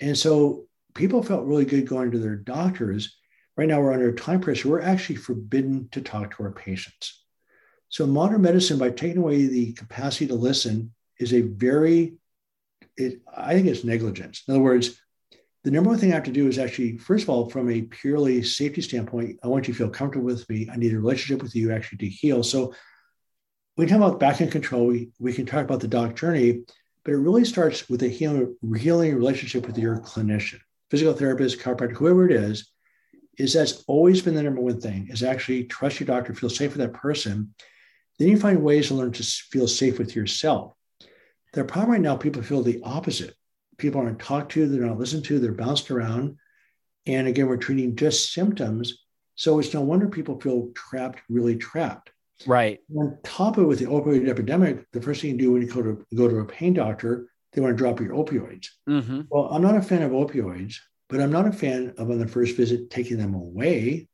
And so people felt really good going to their doctors right now we're under time pressure. We're actually forbidden to talk to our patients. So modern medicine, by taking away the capacity to listen, is a very, it, I think it's negligence. In other words, the number one thing I have to do is actually, first of all, from a purely safety standpoint, I want you to feel comfortable with me. I need a relationship with you actually to heal. So we talk about back in control, we, we can talk about the doc journey, but it really starts with a healing, healing relationship with your clinician, physical therapist, chiropractor, whoever it is, is that's always been the number one thing is actually trust your doctor, feel safe with that person. Then you find ways to learn to feel safe with yourself. The problem right now, people feel the opposite. People aren't talked to, they're not listened to, they're bounced around. And again, we're treating just symptoms. So it's no wonder people feel trapped, really trapped. Right. On top of it, with the opioid epidemic, the first thing you do when you go to go to a pain doctor, they want to drop your opioids. Mm-hmm. Well, I'm not a fan of opioids but I'm not a fan of on the first visit taking them away.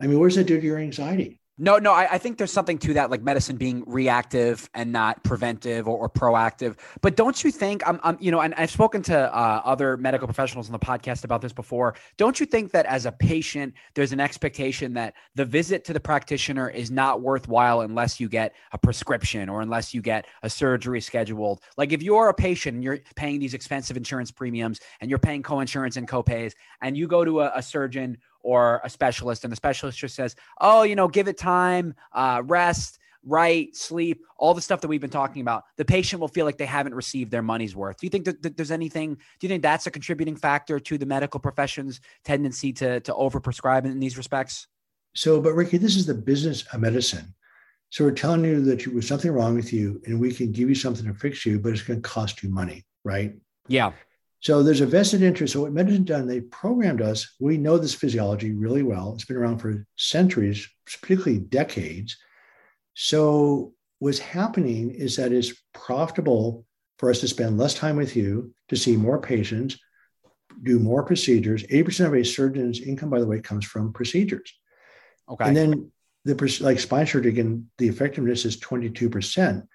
I mean, what does that do to your anxiety? No, no, I, I, think there's something to that, like medicine being reactive and not preventive or, or proactive. But don't you think I'm, I'm, you know, and I've spoken to uh, other medical professionals on the podcast about this before. Don't you think that as a patient, there's an expectation that the visit to the practitioner is not worthwhile unless you get a prescription or unless you get a surgery scheduled? Like if you're a patient and you're paying these expensive insurance premiums and you're paying co-insurance and co-pays, and you go to a, a surgeon or a specialist, and the specialist just says, "Oh, you know, give it time, uh, rest." Right, sleep, all the stuff that we've been talking about, the patient will feel like they haven't received their money's worth. Do you think that, that there's anything? Do you think that's a contributing factor to the medical profession's tendency to to overprescribe in these respects? So, but Ricky, this is the business of medicine. So we're telling you that there's something wrong with you, and we can give you something to fix you, but it's going to cost you money, right? Yeah. So there's a vested interest. So what medicine done, they programmed us. We know this physiology really well. It's been around for centuries, particularly decades. So what's happening is that it's profitable for us to spend less time with you, to see more patients, do more procedures. 80% of a surgeon's income, by the way, comes from procedures. Okay. And then the like spine surgery, again, the effectiveness is 22%.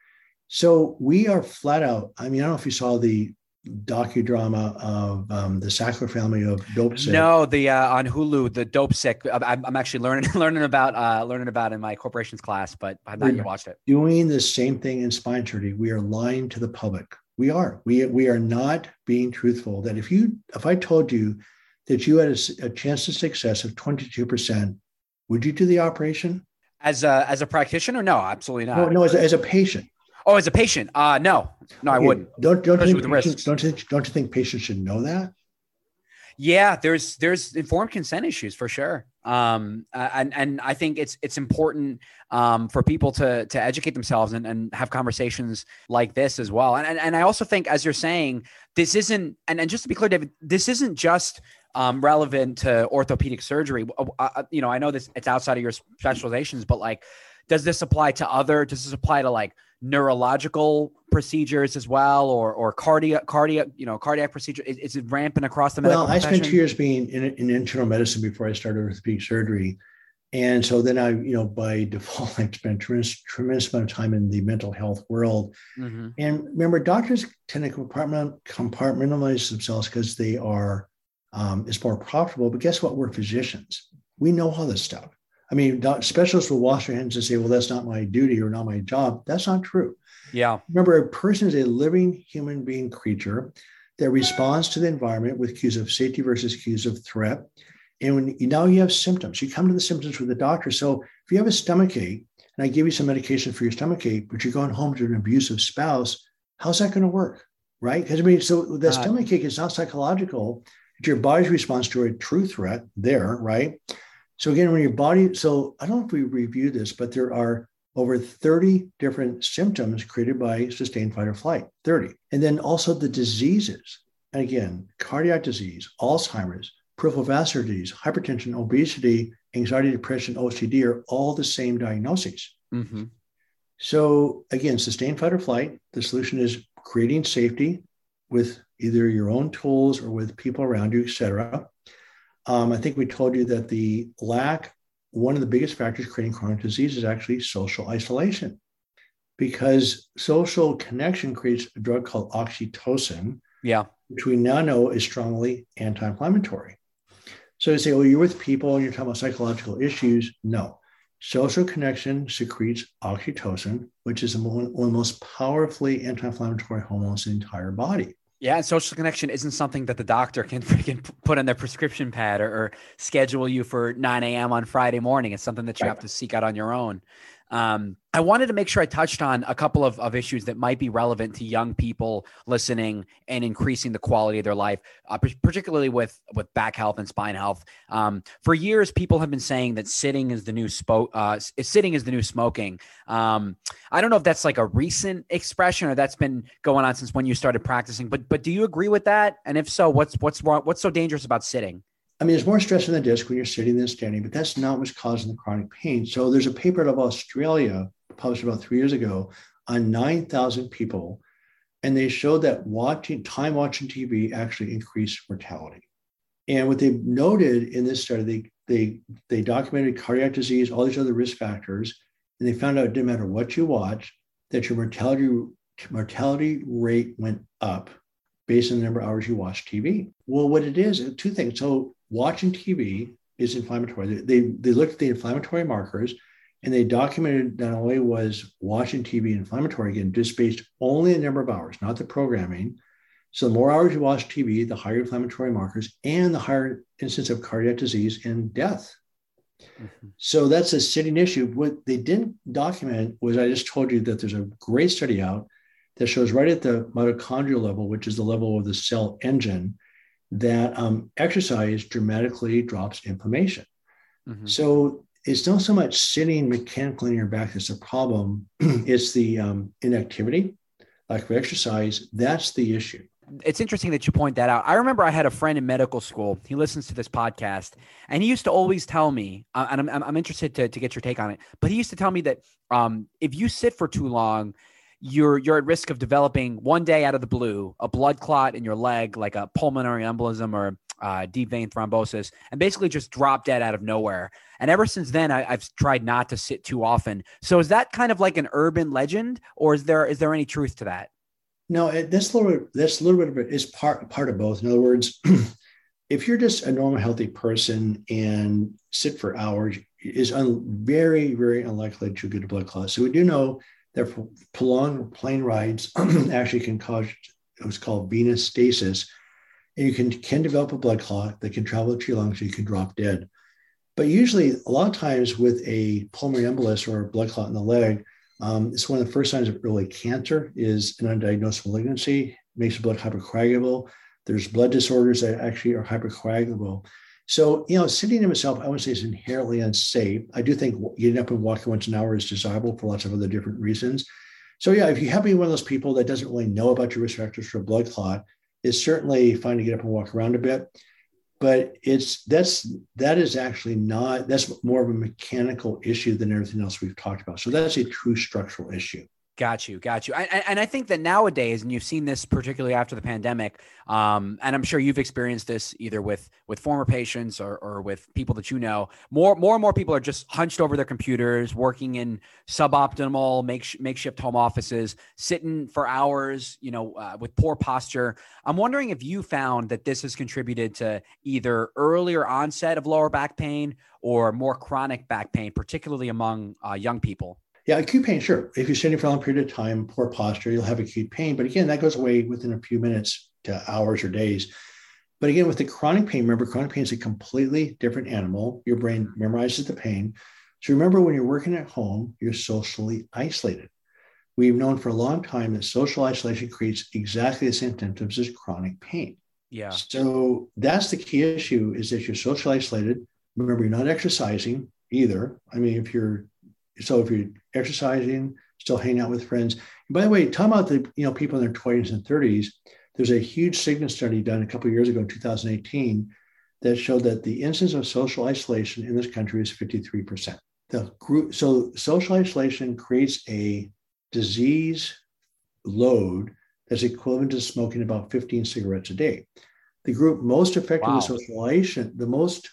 So we are flat out. I mean, I don't know if you saw the docudrama of um, the Sackler family of dope sick. No, the uh, on Hulu, the Dopesick. I'm, I'm actually learning learning about uh, learning about in my corporations class, but I've not yet watched it. Doing the same thing in spine surgery. We are lying to the public. We are. We we are not being truthful. That if you if I told you that you had a, a chance of success of 22 percent, would you do the operation? As a as a practitioner, no, absolutely not. No, no, as a, as a patient. Oh, as a patient, uh, no, no, I wouldn't. Don't don't you think patients, don't you, don't you think patients should know that? Yeah, there's there's informed consent issues for sure, um, and and I think it's it's important um, for people to to educate themselves and, and have conversations like this as well. And, and and I also think, as you're saying, this isn't and, and just to be clear, David, this isn't just um, relevant to orthopedic surgery. Uh, you know, I know this it's outside of your specializations, but like, does this apply to other? Does this apply to like neurological procedures as well, or or cardiac cardiac you know cardiac procedure? Is, is it rampant across the medical? Well, I spent two years being in, in internal medicine before I started orthopedic surgery. And so then I, you know, by default, I spent tremendous, tremendous amount of time in the mental health world. Mm-hmm. And remember, doctors tend to compartment, compartmentalize themselves because they are, um, it's more profitable. But guess what? We're physicians. We know all this stuff. I mean, specialists will wash their hands and say, well, that's not my duty or not my job. That's not true. Yeah. Remember, a person is a living human being creature that responds to the environment with cues of safety versus cues of threat. And when you, now you have symptoms, you come to the symptoms with the doctor. So if you have a stomach ache and I give you some medication for your stomach ache, but you're going home to an abusive spouse, how's that going to work? Right? Because I mean, so the Uh, stomach ache is not psychological. It's your body's response to a true threat there, right? So again, when your body, so I don't know if we review this, but there are over 30 different symptoms created by sustained fight or flight, 30. And then also the diseases. And again, cardiac disease, Alzheimer's, peripheral vascular disease, hypertension, obesity, anxiety, depression, OCD are all the same diagnoses. Mm-hmm. So again, sustained fight or flight, the solution is creating safety with either your own tools or with people around you, et cetera. Um, I think we told you that the lack, one of the biggest factors creating chronic disease is actually social isolation because social connection creates a drug called oxytocin, Yeah. which we now know is strongly anti-inflammatory. So you say, well, you're with people and you're talking about psychological issues. No. Social connection secretes oxytocin, which is one, one of the most powerfully anti-inflammatory hormones in the entire body. Yeah, and social connection isn't something that the doctor can freaking put on their prescription pad or, or schedule you for 9 a.m. on Friday morning. It's something that you Right. have to seek out on your own. Um, I wanted to make sure I touched on a couple of, of issues that might be relevant to young people listening and increasing the quality of their life, uh, particularly with with back health and spine health. Um, for years, people have been saying that sitting is the new spo- uh, sitting is the new smoking. Um, I don't know if that's like a recent expression or that's been going on since when you started practicing. But but do you agree with that? And if so, what's what's wrong? What's so dangerous about sitting? I mean, there's more stress on the disc when you're sitting than standing, but that's not what's causing the chronic pain. So there's a paper out of Australia published about three years ago on 9,000 people, and they showed that watching time watching TV actually increased mortality. And what they noted in this study, they they they documented cardiac disease, all these other risk factors, and they found out it didn't matter what you watch, that your mortality mortality rate went up based on the number of hours you watch TV. Well, what it is, two things. So watching TV is inflammatory. They, they, looked at the inflammatory markers and they documented not only was watching TV inflammatory, again, just based only the number of hours, not the programming. So the more hours you watch TV, the higher inflammatory markers and the higher incidence of cardiac disease and death. Mm-hmm. So that's a sitting issue. What they didn't document was I just told you that there's a great study out that shows right at the mitochondrial level, which is the level of the cell engine, that um, exercise dramatically drops inflammation. Mhm. So it's not so much sitting mechanically in your back that's a problem, it's the um, inactivity, lack of exercise. That's the issue. it's interesting that you point that out. I remember I had a friend in medical school. He listens to this podcast, and he used to always tell me, uh, and I'm, I'm, I'm interested to, to get your take on it. But he used to tell me that um, if you sit for too long, you're you're at risk of developing one day out of the blue a blood clot in your leg, like a pulmonary embolism or uh, deep vein thrombosis, and basically just drop dead out of nowhere. And ever since then, I, I've tried not to sit too often. So is that kind of like an urban legend, or is there is there any truth to that? No, that's little this little bit of it is part part of both. In other words, if you're just a normal healthy person and sit for hours, is un, very very unlikely to get a blood clot. So we do know that prolonged plane rides actually can cause what's called venous stasis, and you can can develop a blood clot that can travel to your lungs, so you can drop dead. But usually, a lot of times with a pulmonary embolus or a blood clot in the leg, um, it's one of the first signs of early cancer is an undiagnosed malignancy, makes the blood hypercoagulable. There's blood disorders that actually are hypercoagulable. So, you know, sitting in itself, I wouldn't say is inherently unsafe. I do think getting up and walking once an hour is desirable for lots of other different reasons. So, yeah, if you happen to be one of those people that doesn't really know about your risk factors for a blood clot, it's certainly fine to get up and walk around a bit. But it's that's that is actually not that's more of a mechanical issue than everything else we've talked about. So that's a true structural issue. Got you, got you. And, and I think that nowadays, and you've seen this particularly after the pandemic, um, and I'm sure you've experienced this either with with former patients or, or with people that you know. More, more and more people are just hunched over their computers, working in suboptimal make, makeshift home offices, sitting for hours, you know, uh, with poor posture. I'm wondering if you found that this has contributed to either earlier onset of lower back pain or more chronic back pain, particularly among uh, young people. Yeah, acute pain, sure. If you're sitting for a long period of time, poor posture, you'll have acute pain. But again, that goes away within a few minutes to hours or days. But again, with the chronic pain, remember, chronic pain is a completely different animal. Your brain memorizes the pain. So remember, when you're working at home, you're socially isolated. We've known for a long time that social isolation creates exactly the same symptoms as chronic pain. Yeah. So that's the key issue is that you're socially isolated. Remember, you're not exercising either. I mean, if you're so if you're exercising, still hanging out with friends. And by the way, talking about the you know people in their 20s and 30s, there's a huge Cigna study done a couple years ago, 2018, that showed that the incidence of social isolation in this country is 53%. The group, so social isolation creates a disease load that's equivalent to smoking about 15 cigarettes a day. The group most affected wow. with social isolation, the most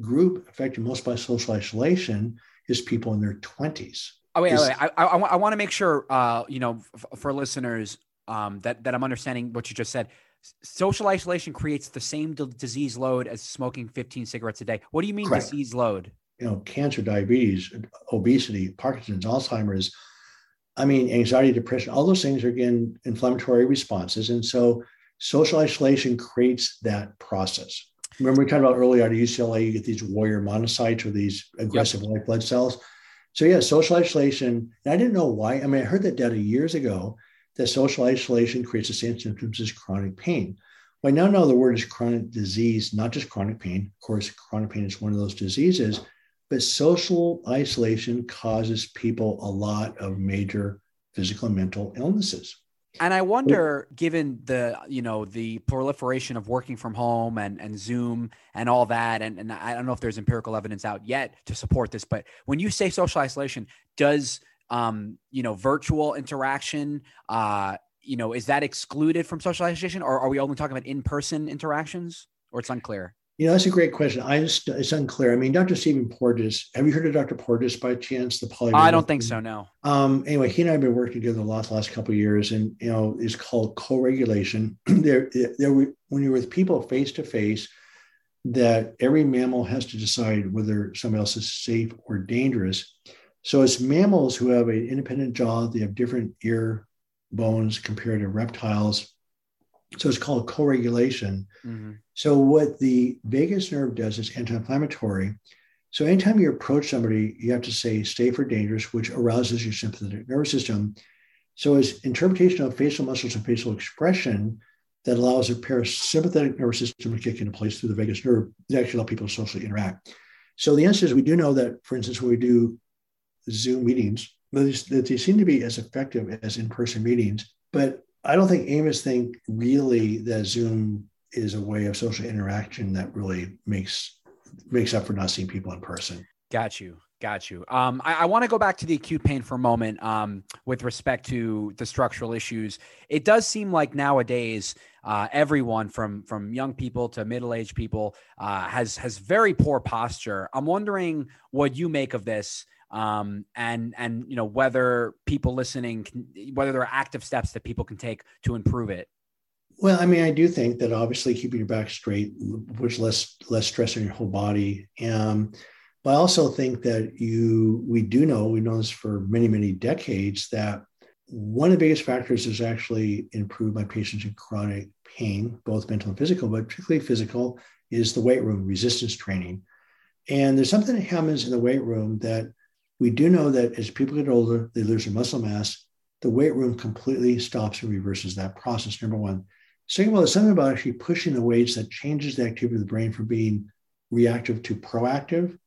group affected most by social isolation is people in their 20s. Oh, wait, wait, I, I, I want to make sure, uh, you know, f- for listeners um, that, that I'm understanding what you just said. Social isolation creates the same d- disease load as smoking 15 cigarettes a day. What do you mean Correct. disease load? You know, cancer, diabetes, obesity, Parkinson's, Alzheimer's. I mean, anxiety, depression, all those things are again inflammatory responses. And so social isolation creates that process. Remember we talked about earlier at UCLA, you get these warrior monocytes or these aggressive yep. white blood cells. So yeah, social isolation. And I didn't know why. I mean, I heard that data years ago that social isolation creates the same symptoms as chronic pain. Well, I now know the word is chronic disease, not just chronic pain. Of course, chronic pain is one of those diseases, but social isolation causes people a lot of major physical and mental illnesses. And I wonder, given the you know the proliferation of working from home and and Zoom and all that, and, and I don't know if there's empirical evidence out yet to support this, but when you say social isolation, does um, you know virtual interaction, uh, you know, is that excluded from social isolation, or are we only talking about in person interactions, or it's unclear? You know, that's a great question. I just, it's unclear. I mean, Dr. Stephen Porges, have you heard of Dr. Porges by chance? The poly. I don't think so. No. Um, anyway, he and I have been working together the last last couple of years, and you know, it's called co-regulation. there, there, when you're with people face to face, that every mammal has to decide whether somebody else is safe or dangerous. So it's mammals who have an independent jaw. They have different ear bones compared to reptiles so it's called co-regulation. Mm-hmm. So what the vagus nerve does is anti-inflammatory. So anytime you approach somebody, you have to say safe or dangerous, which arouses your sympathetic nervous system. So it's interpretation of facial muscles and facial expression that allows the parasympathetic nervous system to kick into place through the vagus nerve to actually allow people to socially interact. So the answer is we do know that, for instance, when we do Zoom meetings, that they seem to be as effective as in-person meetings. But I don't think Amos think really that Zoom is a way of social interaction that really makes makes up for not seeing people in person. Got you. Got you. Um, I, I want to go back to the acute pain for a moment um, with respect to the structural issues. It does seem like nowadays uh, everyone from from young people to middle aged people uh, has has very poor posture. I'm wondering what you make of this um, and and you know whether people listening can, whether there are active steps that people can take to improve it. Well i mean i do think that obviously keeping your back straight puts less less stress on your whole body. Um, but i also think that you we do know we know this for many many decades that one of the biggest factors is actually improved by patients in chronic pain both mental and physical but particularly physical is the weight room resistance training. And there's something that happens in the weight room that we do know that as people get older, they lose their muscle mass. The weight room completely stops and reverses that process, number one. Second of all, there's something about actually pushing the weights that changes the activity of the brain from being reactive to proactive.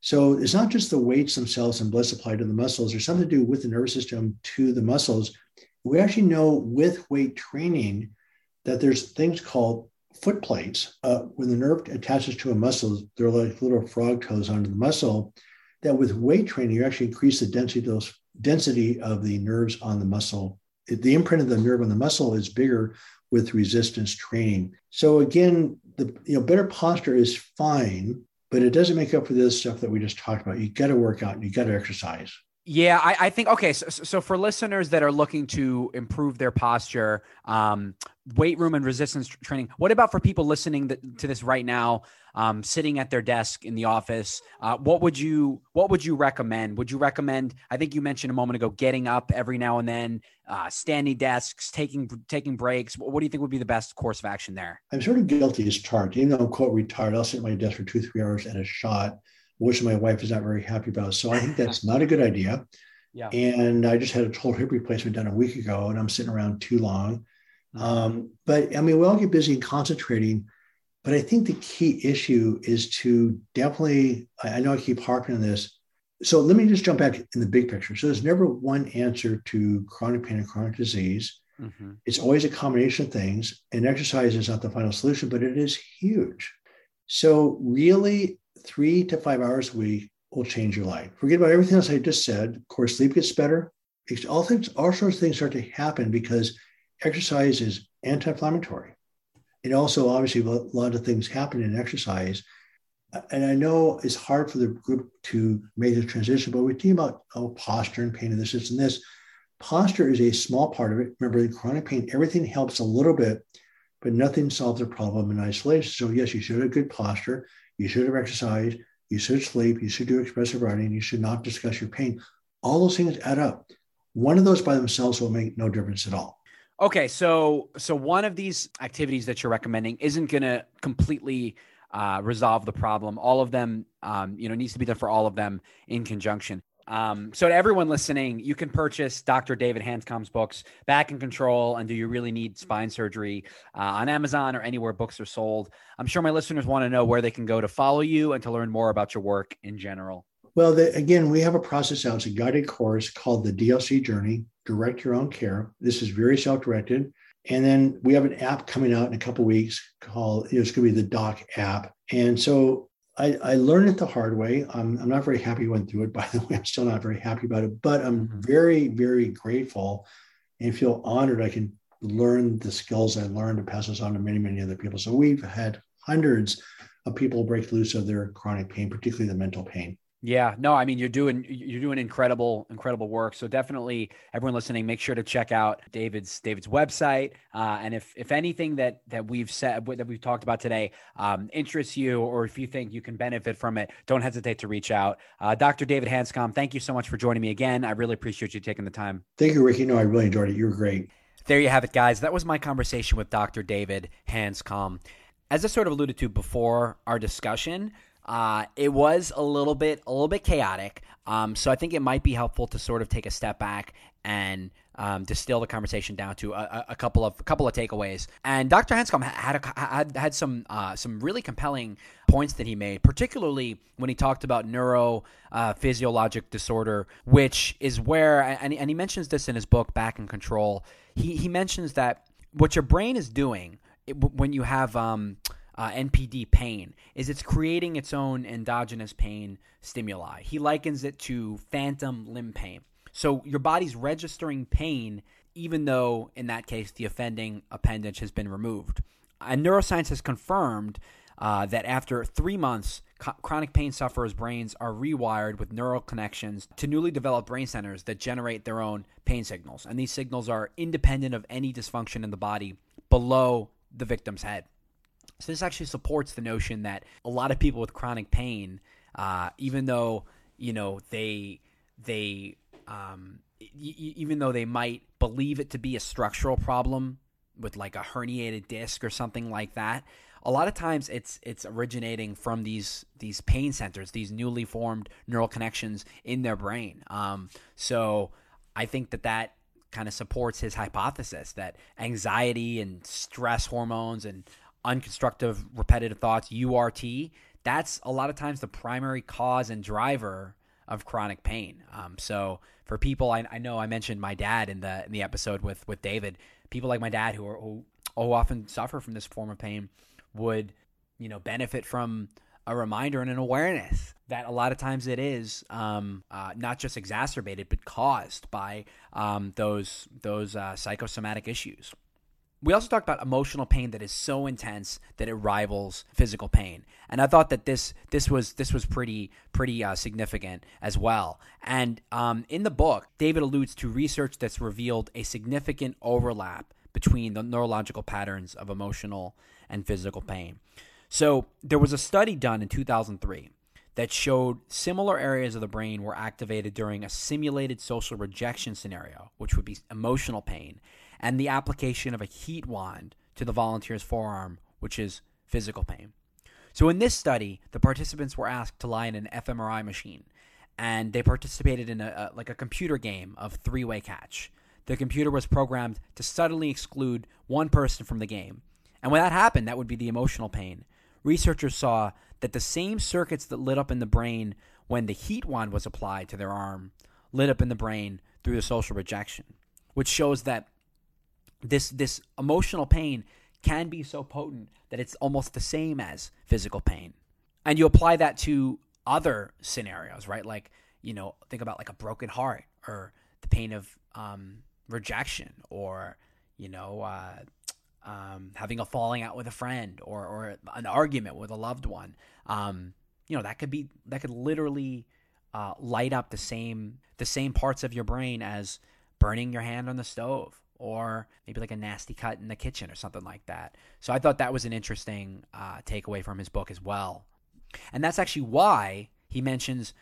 So it's not just the weights themselves and blood supply to the muscles, there's something to do with the nervous system to the muscles. We actually know with weight training that there's things called foot plates. Uh, when the nerve attaches to a muscle, they're like little frog toes onto the muscle that with weight training, you actually increase the density of those density of the nerves on the muscle. The imprint of the nerve on the muscle is bigger with resistance training. So again, the you know better posture is fine, but it doesn't make up for this stuff that we just talked about. You got to work out and you got to exercise. Yeah, I, I, think okay. So, so for listeners that are looking to improve their posture, um, weight room and resistance training. What about for people listening to this right now, um, sitting at their desk in the office? Uh, what would you What would you recommend? Would you recommend? I think you mentioned a moment ago, getting up every now and then, uh, standing desks, taking taking breaks. What do you think would be the best course of action there? I'm sort of guilty as charged. Even though I'm quote retired, I'll sit at my desk for two three hours at a shot which my wife is not very happy about. So I think that's not a good idea. Yeah. And I just had a total hip replacement done a week ago, and I'm sitting around too long. Um, but I mean, we all get busy and concentrating. But I think the key issue is to definitely, I know I keep harping on this. So let me just jump back in the big picture. So there's never one answer to chronic pain and chronic disease. Mm-hmm. It's always a combination of things, and exercise is not the final solution, but it is huge. So, really, three to five hours a week will change your life. Forget about everything else I just said. Of course, sleep gets better. All things, all sorts of things start to happen because exercise is anti-inflammatory. And also, obviously, a lot of things happen in exercise. And I know it's hard for the group to make the transition, but we're thinking about oh, posture and pain and this, this, and this. Posture is a small part of it. Remember, in chronic pain, everything helps a little bit, but nothing solves the problem in isolation. So, yes, you should have good posture. You should have exercised. You should sleep. You should do expressive writing. You should not discuss your pain. All those things add up. One of those by themselves will make no difference at all. Okay, so so one of these activities that you're recommending isn't going to completely uh, resolve the problem. All of them, um, you know, needs to be done for all of them in conjunction. Um, so to everyone listening, you can purchase Dr. David Hanscom's books, Back in Control, and Do You Really Need Spine Surgery uh, on Amazon or anywhere books are sold. I'm sure my listeners want to know where they can go to follow you and to learn more about your work in general. Well, the, again, we have a process now. It's a guided course called the DOC Journey, Direct Your Own Care. This is very self-directed. And then we have an app coming out in a couple weeks called, it's going to be the Doc app. And so I, I, learned it the hard way. I'm, I'm not very happy I went through it. By the way, I'm still not very happy about it, but I'm mm-hmm. very, very grateful and feel honored I can learn the skills I learned to pass this on to many, many other people. So we've had hundreds of people break loose of their chronic pain, particularly the mental pain. Yeah, no, I mean you're doing you're doing incredible incredible work. So definitely, everyone listening, make sure to check out David's David's website. Uh, and if if anything that that we've said that we've talked about today um, interests you, or if you think you can benefit from it, don't hesitate to reach out. Uh, Dr. David Hanscom, thank you so much for joining me again. I really appreciate you taking the time. Thank you, Ricky. No, I really enjoyed it. You were great. There you have it, guys. That was my conversation with Dr. David Hanscom. As I sort of alluded to before our discussion. Uh, it was a little bit a little bit chaotic. Um, so I think it might be helpful to sort of take a step back and um, distill the conversation down to a, a, couple of a couple of takeaways. And Dr. Hanscom had a, had had some uh, some really compelling points that he made, particularly when he talked about neurophysiologic uh, disorder, which is where and, and he mentions this in his book Back in Control. He he mentions that what your brain is doing it, when you have um, uh, NPD pain is it's creating its own endogenous pain stimuli. He likens it to phantom limb pain. So your body's registering pain even though in that case the offending appendage has been removed. And neuroscience has confirmed uh, that after three months, co- chronic pain sufferers' brains are rewired with neural connections to newly developed brain centers that generate their own pain signals. And these signals are independent of any dysfunction in the body below the victim's head. So this actually supports the notion that a lot of people with chronic pain, uh, even though you know they they um, y- even though they might believe it to be a structural problem with like a herniated disc or something like that, a lot of times it's it's originating from these these pain centers, these newly formed neural connections in their brain. Um, so I think that that kind of supports his hypothesis that anxiety and stress hormones and unconstructive repetitive thoughts, URT, that's a lot of times the primary cause and driver of chronic pain. Um, so for people, I, I, know I mentioned my dad in the in the episode with with David. People like my dad who are, who, who often suffer from this form of pain would you know benefit from a reminder and an awareness that a lot of times it is um, uh, not just exacerbated but caused by um, those those uh, psychosomatic issues. We also talked about emotional pain that is so intense that it rivals physical pain, and I thought that this this was this was pretty pretty uh, significant as well. And um, in the book, David alludes to research that's revealed a significant overlap between the neurological patterns of emotional and physical pain. So there was a study done in 2003 that showed similar areas of the brain were activated during a simulated social rejection scenario, which would be emotional pain, and the application of a heat wand to the volunteer's forearm, which is physical pain. So in this study, the participants were asked to lie in an fMRI machine, and they participated in a, a like a computer game of three-way catch. The computer was programmed to suddenly exclude one person from the game, and when that happened, that would be the emotional pain. Researchers saw that the same circuits that lit up in the brain when the heat wand was applied to their arm lit up in the brain through the social rejection, which shows that this this emotional pain can be so potent that it's almost the same as physical pain. And you apply that to other scenarios, right? Like, you know, think about like a broken heart or the pain of um, rejection or, you know, uh, um, having a falling out with a friend or, or an argument with a loved one. Um, you know, that could be, that could literally uh, light up the same, the same parts of your brain as burning your hand on the stove or maybe like a nasty cut in the kitchen or something like that. So I thought that was an interesting uh, takeaway from his book as well, and that's actually why he mentions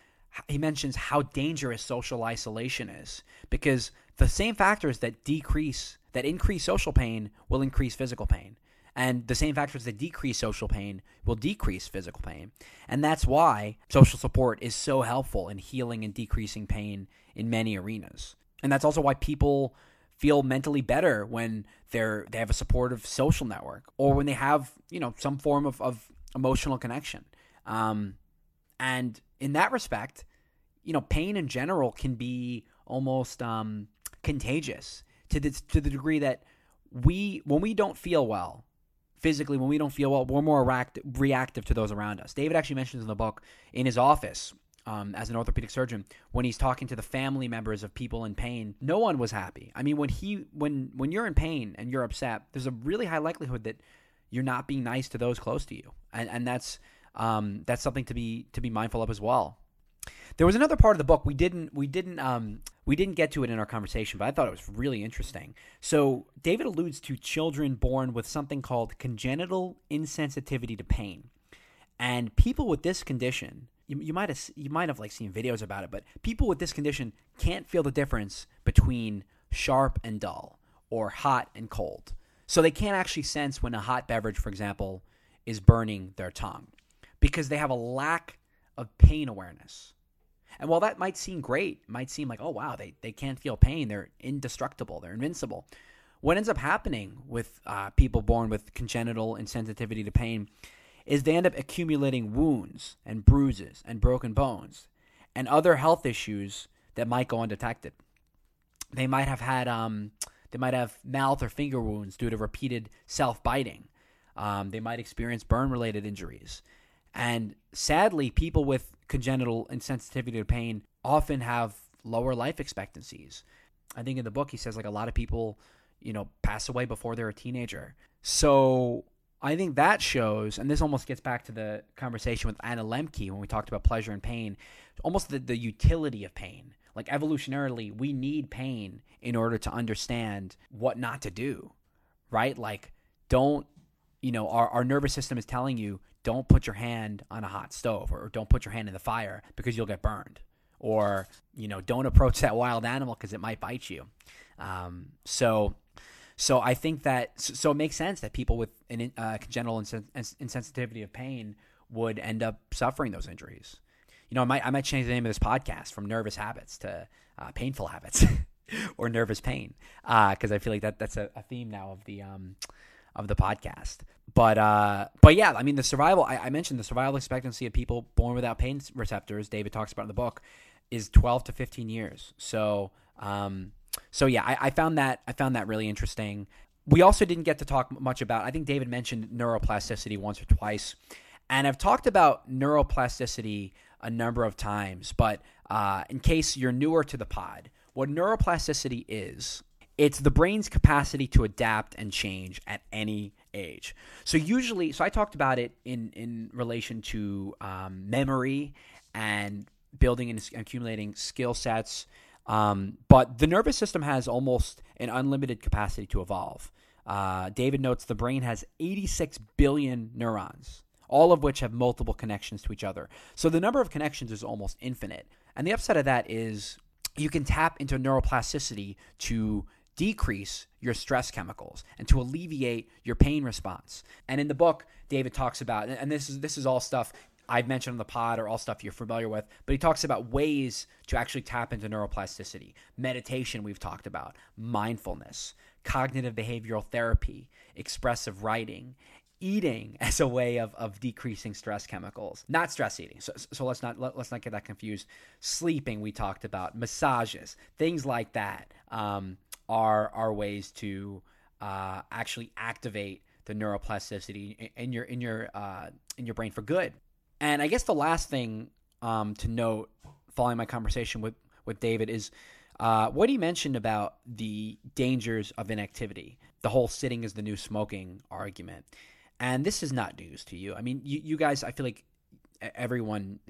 he mentions how dangerous social isolation is because the same factors that decrease that increase social pain will increase physical pain. And the same factors that decrease social pain will decrease physical pain. And that's why social support is so helpful in healing and decreasing pain in many arenas. And that's also why people feel mentally better when they're they have a supportive social network or when they have you know some form of, of emotional connection. Um, and in that respect you know pain in general can be almost um, contagious to the to the degree that we when we don't feel well physically when we don't feel well we're more react, reactive to those around us. David actually mentions in the book in his office um, as an orthopedic surgeon when he's talking to the family members of people in pain no one was happy. I mean when he when when you're in pain and you're upset there's a really high likelihood that you're not being nice to those close to you. And and that's um, that's something to be to be mindful of as well. There was another part of the book we didn't we didn't um, we didn't get to it in our conversation, but I thought it was really interesting. So David alludes to children born with something called congenital insensitivity to pain, and people with this condition you, you might have you might have like seen videos about it, but people with this condition can't feel the difference between sharp and dull or hot and cold. So they can't actually sense when a hot beverage, for example, is burning their tongue because they have a lack of pain awareness. And while that might seem great, might seem like, oh wow, they, they can't feel pain, they're indestructible, they're invincible. What ends up happening with uh, people born with congenital insensitivity to pain is they end up accumulating wounds and bruises and broken bones and other health issues that might go undetected. They might have had um, they might have mouth or finger wounds due to repeated self biting. Um, they might experience burn related injuries. And sadly, people with congenital insensitivity to pain often have lower life expectancies. I think in the book he says like a lot of people, you know, pass away before they're a teenager. So I think that shows, and this almost gets back to the conversation with Anna Lembke when we talked about pleasure and pain, almost the, the utility of pain. Like evolutionarily, we need pain in order to understand what not to do, right? Like, don't, you know, our, our nervous system is telling you, don't put your hand on a hot stove or don't put your hand in the fire because you'll get burned. Or, you know, don't approach that wild animal because it might bite you. Um, so so I think that so it makes sense that people with an uh, congenital insensitivity of pain would end up suffering those injuries. You know, I might I might change the name of this podcast from nervous habits to uh, painful habits or nervous pain because uh, I feel like that that's a, a, theme now of the um, of the podcast. But uh, but yeah, I mean the survival. I, I mentioned the survival expectancy of people born without pain receptors. David talks about in the book is twelve to fifteen years. So um, so yeah, I, I found that I found that really interesting. We also didn't get to talk much about. I think David mentioned neuroplasticity once or twice, And I've talked about neuroplasticity a number of times, but uh, in case you're newer to the pod, what neuroplasticity is, it's the brain's capacity to adapt and change at any age. So usually, so I talked about it in in relation to um, memory and building and accumulating skill sets. Um, but the nervous system has almost an unlimited capacity to evolve. Uh, David notes the brain has 86 billion neurons, all of which have multiple connections to each other. So the number of connections is almost infinite. And the upside of that is you can tap into neuroplasticity to decrease your stress chemicals and to alleviate your pain response. And in the book, David talks about, and this is this is all stuff I've mentioned on the pod or all stuff you're familiar with, but he talks about ways to actually tap into neuroplasticity. Meditation, we've talked about, mindfulness, cognitive behavioral therapy, expressive writing, eating as a way of, of decreasing stress chemicals. Not stress eating. So, so let's not let, us not get that confused. Sleeping we talked about. Massages things like that um, are are ways to uh, actually activate the neuroplasticity in your in your uh, in your brain for good and i guess the last thing um, to note following my conversation with with david is uh, what he mentioned about the dangers of inactivity the whole sitting is the new smoking argument and this is not news to you. I mean, you, you guys, I feel like everyone,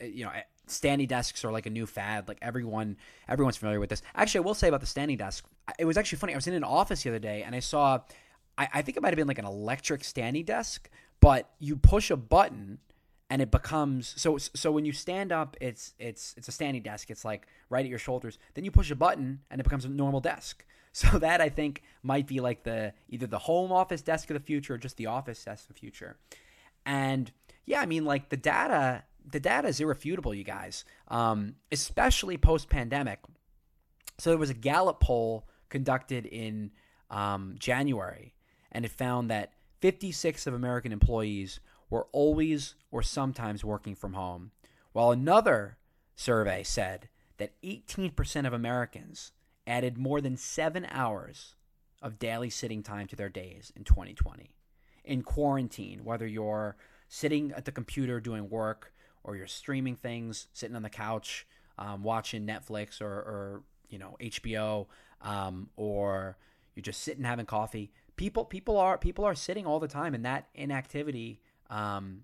you know, standing desks are like a new fad. Like everyone, everyone's familiar with this. Actually, I will say about the standing desk, it was actually funny. I was in an office the other day and I saw, I, I think it might have been like an electric standing desk, but you push a button and it becomes so so when you stand up it's it's it's a standing desk it's like right at your shoulders then you push a button and it becomes a normal desk so that I think might be like the either the home office desk of the future or just the office desk of the future. And yeah, I mean like the data the data is irrefutable, you guys. Um, especially post pandemic. So there was a Gallup poll conducted in um, January, and it found that 56 of American employees were always or sometimes working from home, while another survey said that 18% of Americans added more than seven hours of daily sitting time to their days in 2020. In quarantine, whether you're sitting at the computer doing work or you're streaming things, sitting on the couch, um, watching Netflix or, or, you know HBO, um, or you're just sitting having coffee. People people are people are sitting all the time, and that inactivity, um,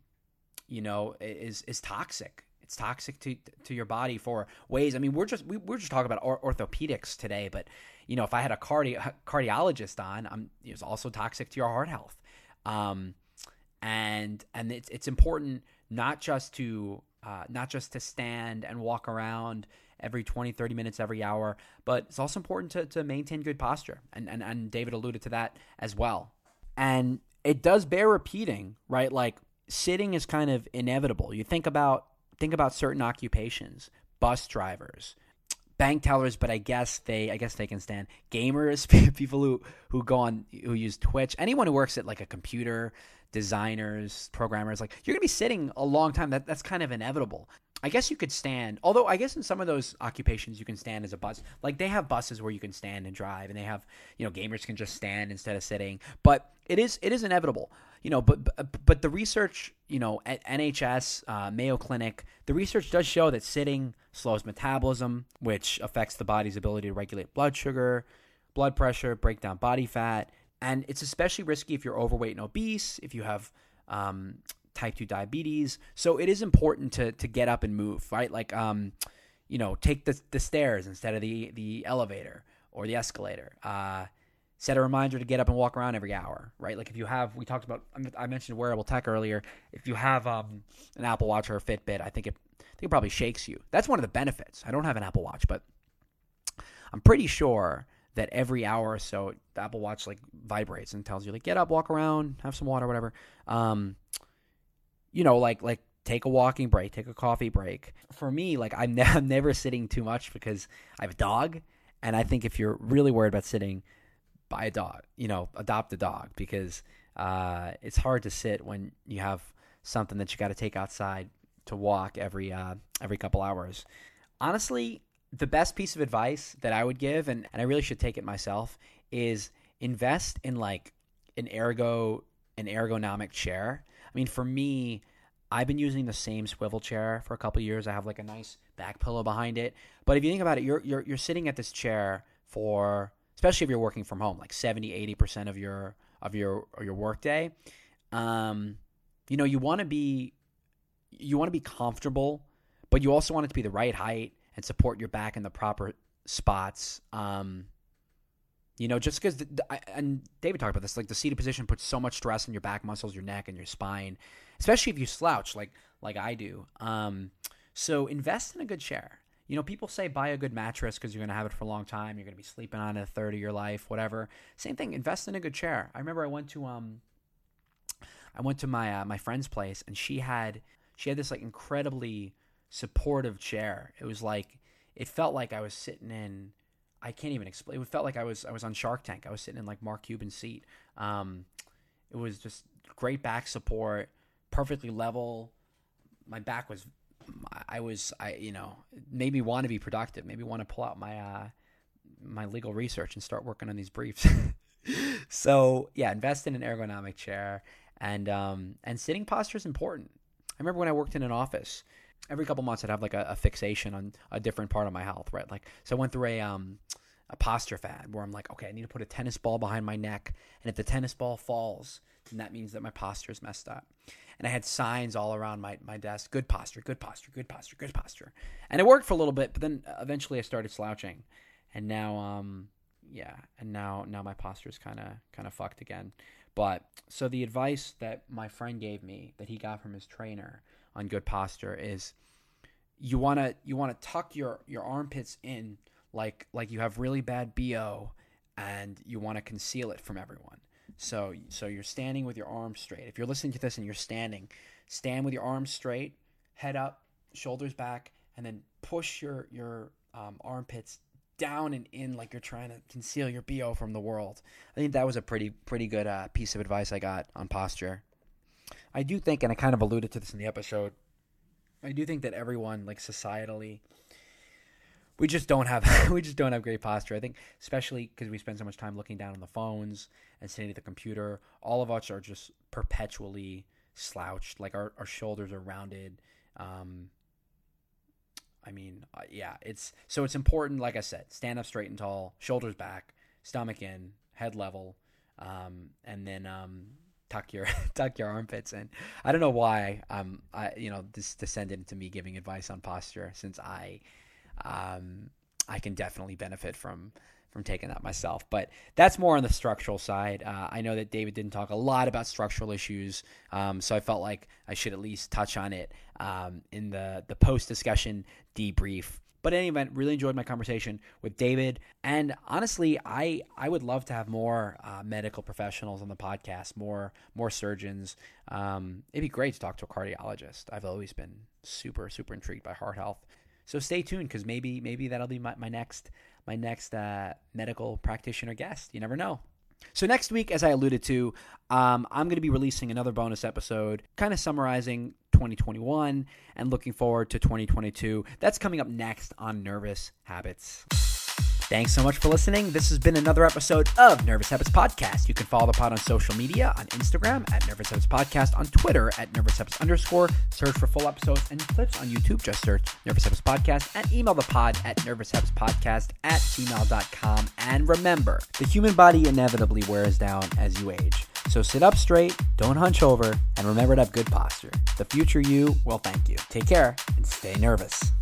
you know, is is toxic it's toxic to to your body for ways. I mean, we're just we, we're just talking about or- orthopedics today, but you know, if I had a cardi- cardiologist on, I'm it's also toxic to your heart health. Um, and and it's it's important not just to uh, not just to stand and walk around every 20 30 minutes every hour but it's also important to, to maintain good posture and, and and david alluded to that as well and it does bear repeating right like sitting is kind of inevitable you think about think about certain occupations, bus drivers, bank tellers, but I guess they I guess they can stand gamers, people who who go on who use Twitch, anyone who works at like a computer, designers, programmers, like you're gonna be sitting a long time. That that's kind of inevitable. I guess you could stand, although I guess in some of those occupations you can stand as a bus. Like they have buses where you can stand and drive, and they have you know gamers can just stand instead of sitting. But it is it is inevitable, you know. But but, but the research, you know, at NHS, uh, Mayo Clinic, the research does show that sitting slows metabolism, which affects the body's ability to regulate blood sugar, blood pressure, break down body fat, and it's especially risky if you're overweight and obese, if you have um, type 2 diabetes. So it is important to to get up and move, right? Like um, you know, take the the stairs instead of the the elevator or the escalator. Uh, set a reminder to get up and walk around every hour, right? Like if you have, we talked about, I mentioned wearable tech earlier. If you have um, an Apple Watch or a Fitbit, I think it, I think it probably shakes you. That's one of the benefits. I don't have an Apple Watch, but I'm pretty sure that every hour or so, the Apple Watch like vibrates and tells you like get up, walk around, have some water, whatever. Um, you know, like like take a walking break, take a coffee break. For me, like I'm, ne- I'm never sitting too much because I have a dog, and I think if you're really worried about sitting, buy a dog. You know, adopt a dog because uh, it's hard to sit when you have something that you got to take outside to walk every uh, every couple hours. Honestly, the best piece of advice that I would give, and, and I really should take it myself, is invest in like an ergo an ergonomic chair I mean, for me, I've been using the same swivel chair for a couple years. I have like a nice back pillow behind it. But if you think about it, you're you're you're sitting at this chair for especially if you're working from home, like 70, 80% of your of your your workday. Um, you know, you want to be you want to be comfortable, but you also want it to be the right height and support your back in the proper spots. Um, you know, just because, and David talked about this, like the seated position puts so much stress on your back muscles, your neck, and your spine, especially if you slouch like like I do. Um, so invest in a good chair. You know, people say buy a good mattress because you're going to have it for a long time. You're going to be sleeping on it a third of your life, whatever. Same thing. Invest in a good chair. I remember I went to um, I went to my uh, my friend's place and she had she had this like incredibly supportive chair. It was like it felt like I was sitting in I can't even explain. It felt like I was I was on Shark Tank. I was sitting in like Mark Cuban's seat. Um, it was just great back support, perfectly level. My back was, I was, I you know, made me want to be productive. Maybe want to pull out my uh, my legal research and start working on these briefs. so yeah, invest in an ergonomic chair, and um, and sitting posture is important. I remember when I worked in an office every couple months I'd have like a, a, fixation on a different part of my health, right? Like so I went through a um a posture fad where I'm like, okay, I need to put a tennis ball behind my neck, and if the tennis ball falls, then that means that my posture is messed up. And I had signs all around my, my desk, good posture, good posture, good posture, good posture. And it worked for a little bit, but then eventually I started slouching. And now um yeah, and now now my posture is kind of kind of fucked again. But so the advice that my friend gave me that he got from his trainer on good posture is you want to you want to tuck your your armpits in like like you have really bad BO and you want to conceal it from everyone. So so you're standing with your arms straight. If you're listening to this and you're standing, stand with your arms straight, head up, shoulders back, and then push your your um, armpits down and in like you're trying to conceal your BO from the world. I think that was a pretty pretty good uh, piece of advice I got on posture. I do think, and I kind of alluded to this in the episode, I do think that everyone, like societally, we just don't have we just don't have great posture. I think, especially because we spend so much time looking down on the phones and sitting at the computer, all of us are just perpetually slouched. Like our, our shoulders are rounded. Um, I mean, uh, yeah, it's so it's important. Like I said, stand up straight and tall, shoulders back, stomach in, head level, um, and then um, tuck your tuck your armpits in. I don't know why um I you know this descended into me giving advice on posture since I um I can definitely benefit from from taking that myself. But that's more on the structural side. Uh, I know that David didn't talk a lot about structural issues, um, so I felt like I should at least touch on it um, in the the post discussion debrief but in any event, really enjoyed my conversation with David. And honestly, I I would love to have more uh, medical professionals on the podcast, more more surgeons. Um, it'd be great to talk to a cardiologist. I've always been super super intrigued by heart health. So stay tuned because maybe maybe that'll be my, my next my next uh, medical practitioner guest. You never know. So next week, as I alluded to, um, I'm going to be releasing another bonus episode, kind of summarizing 2021 and looking forward to 2022. That's coming up next on Nervous Habits. Thanks so much for listening. This has been another episode of Nervous Habits Podcast. You can follow the pod on social media on Instagram at Nervous Habits Podcast, on Twitter at Nervous Habits underscore. Search for full episodes and clips on YouTube. Just search Nervous Habits Podcast and email the pod at Nervous Habits Podcast at gmail.com. And remember, the human body inevitably wears down as you age. So sit up straight, don't hunch over, and remember to have good posture. The future you will thank you. Take care and stay nervous.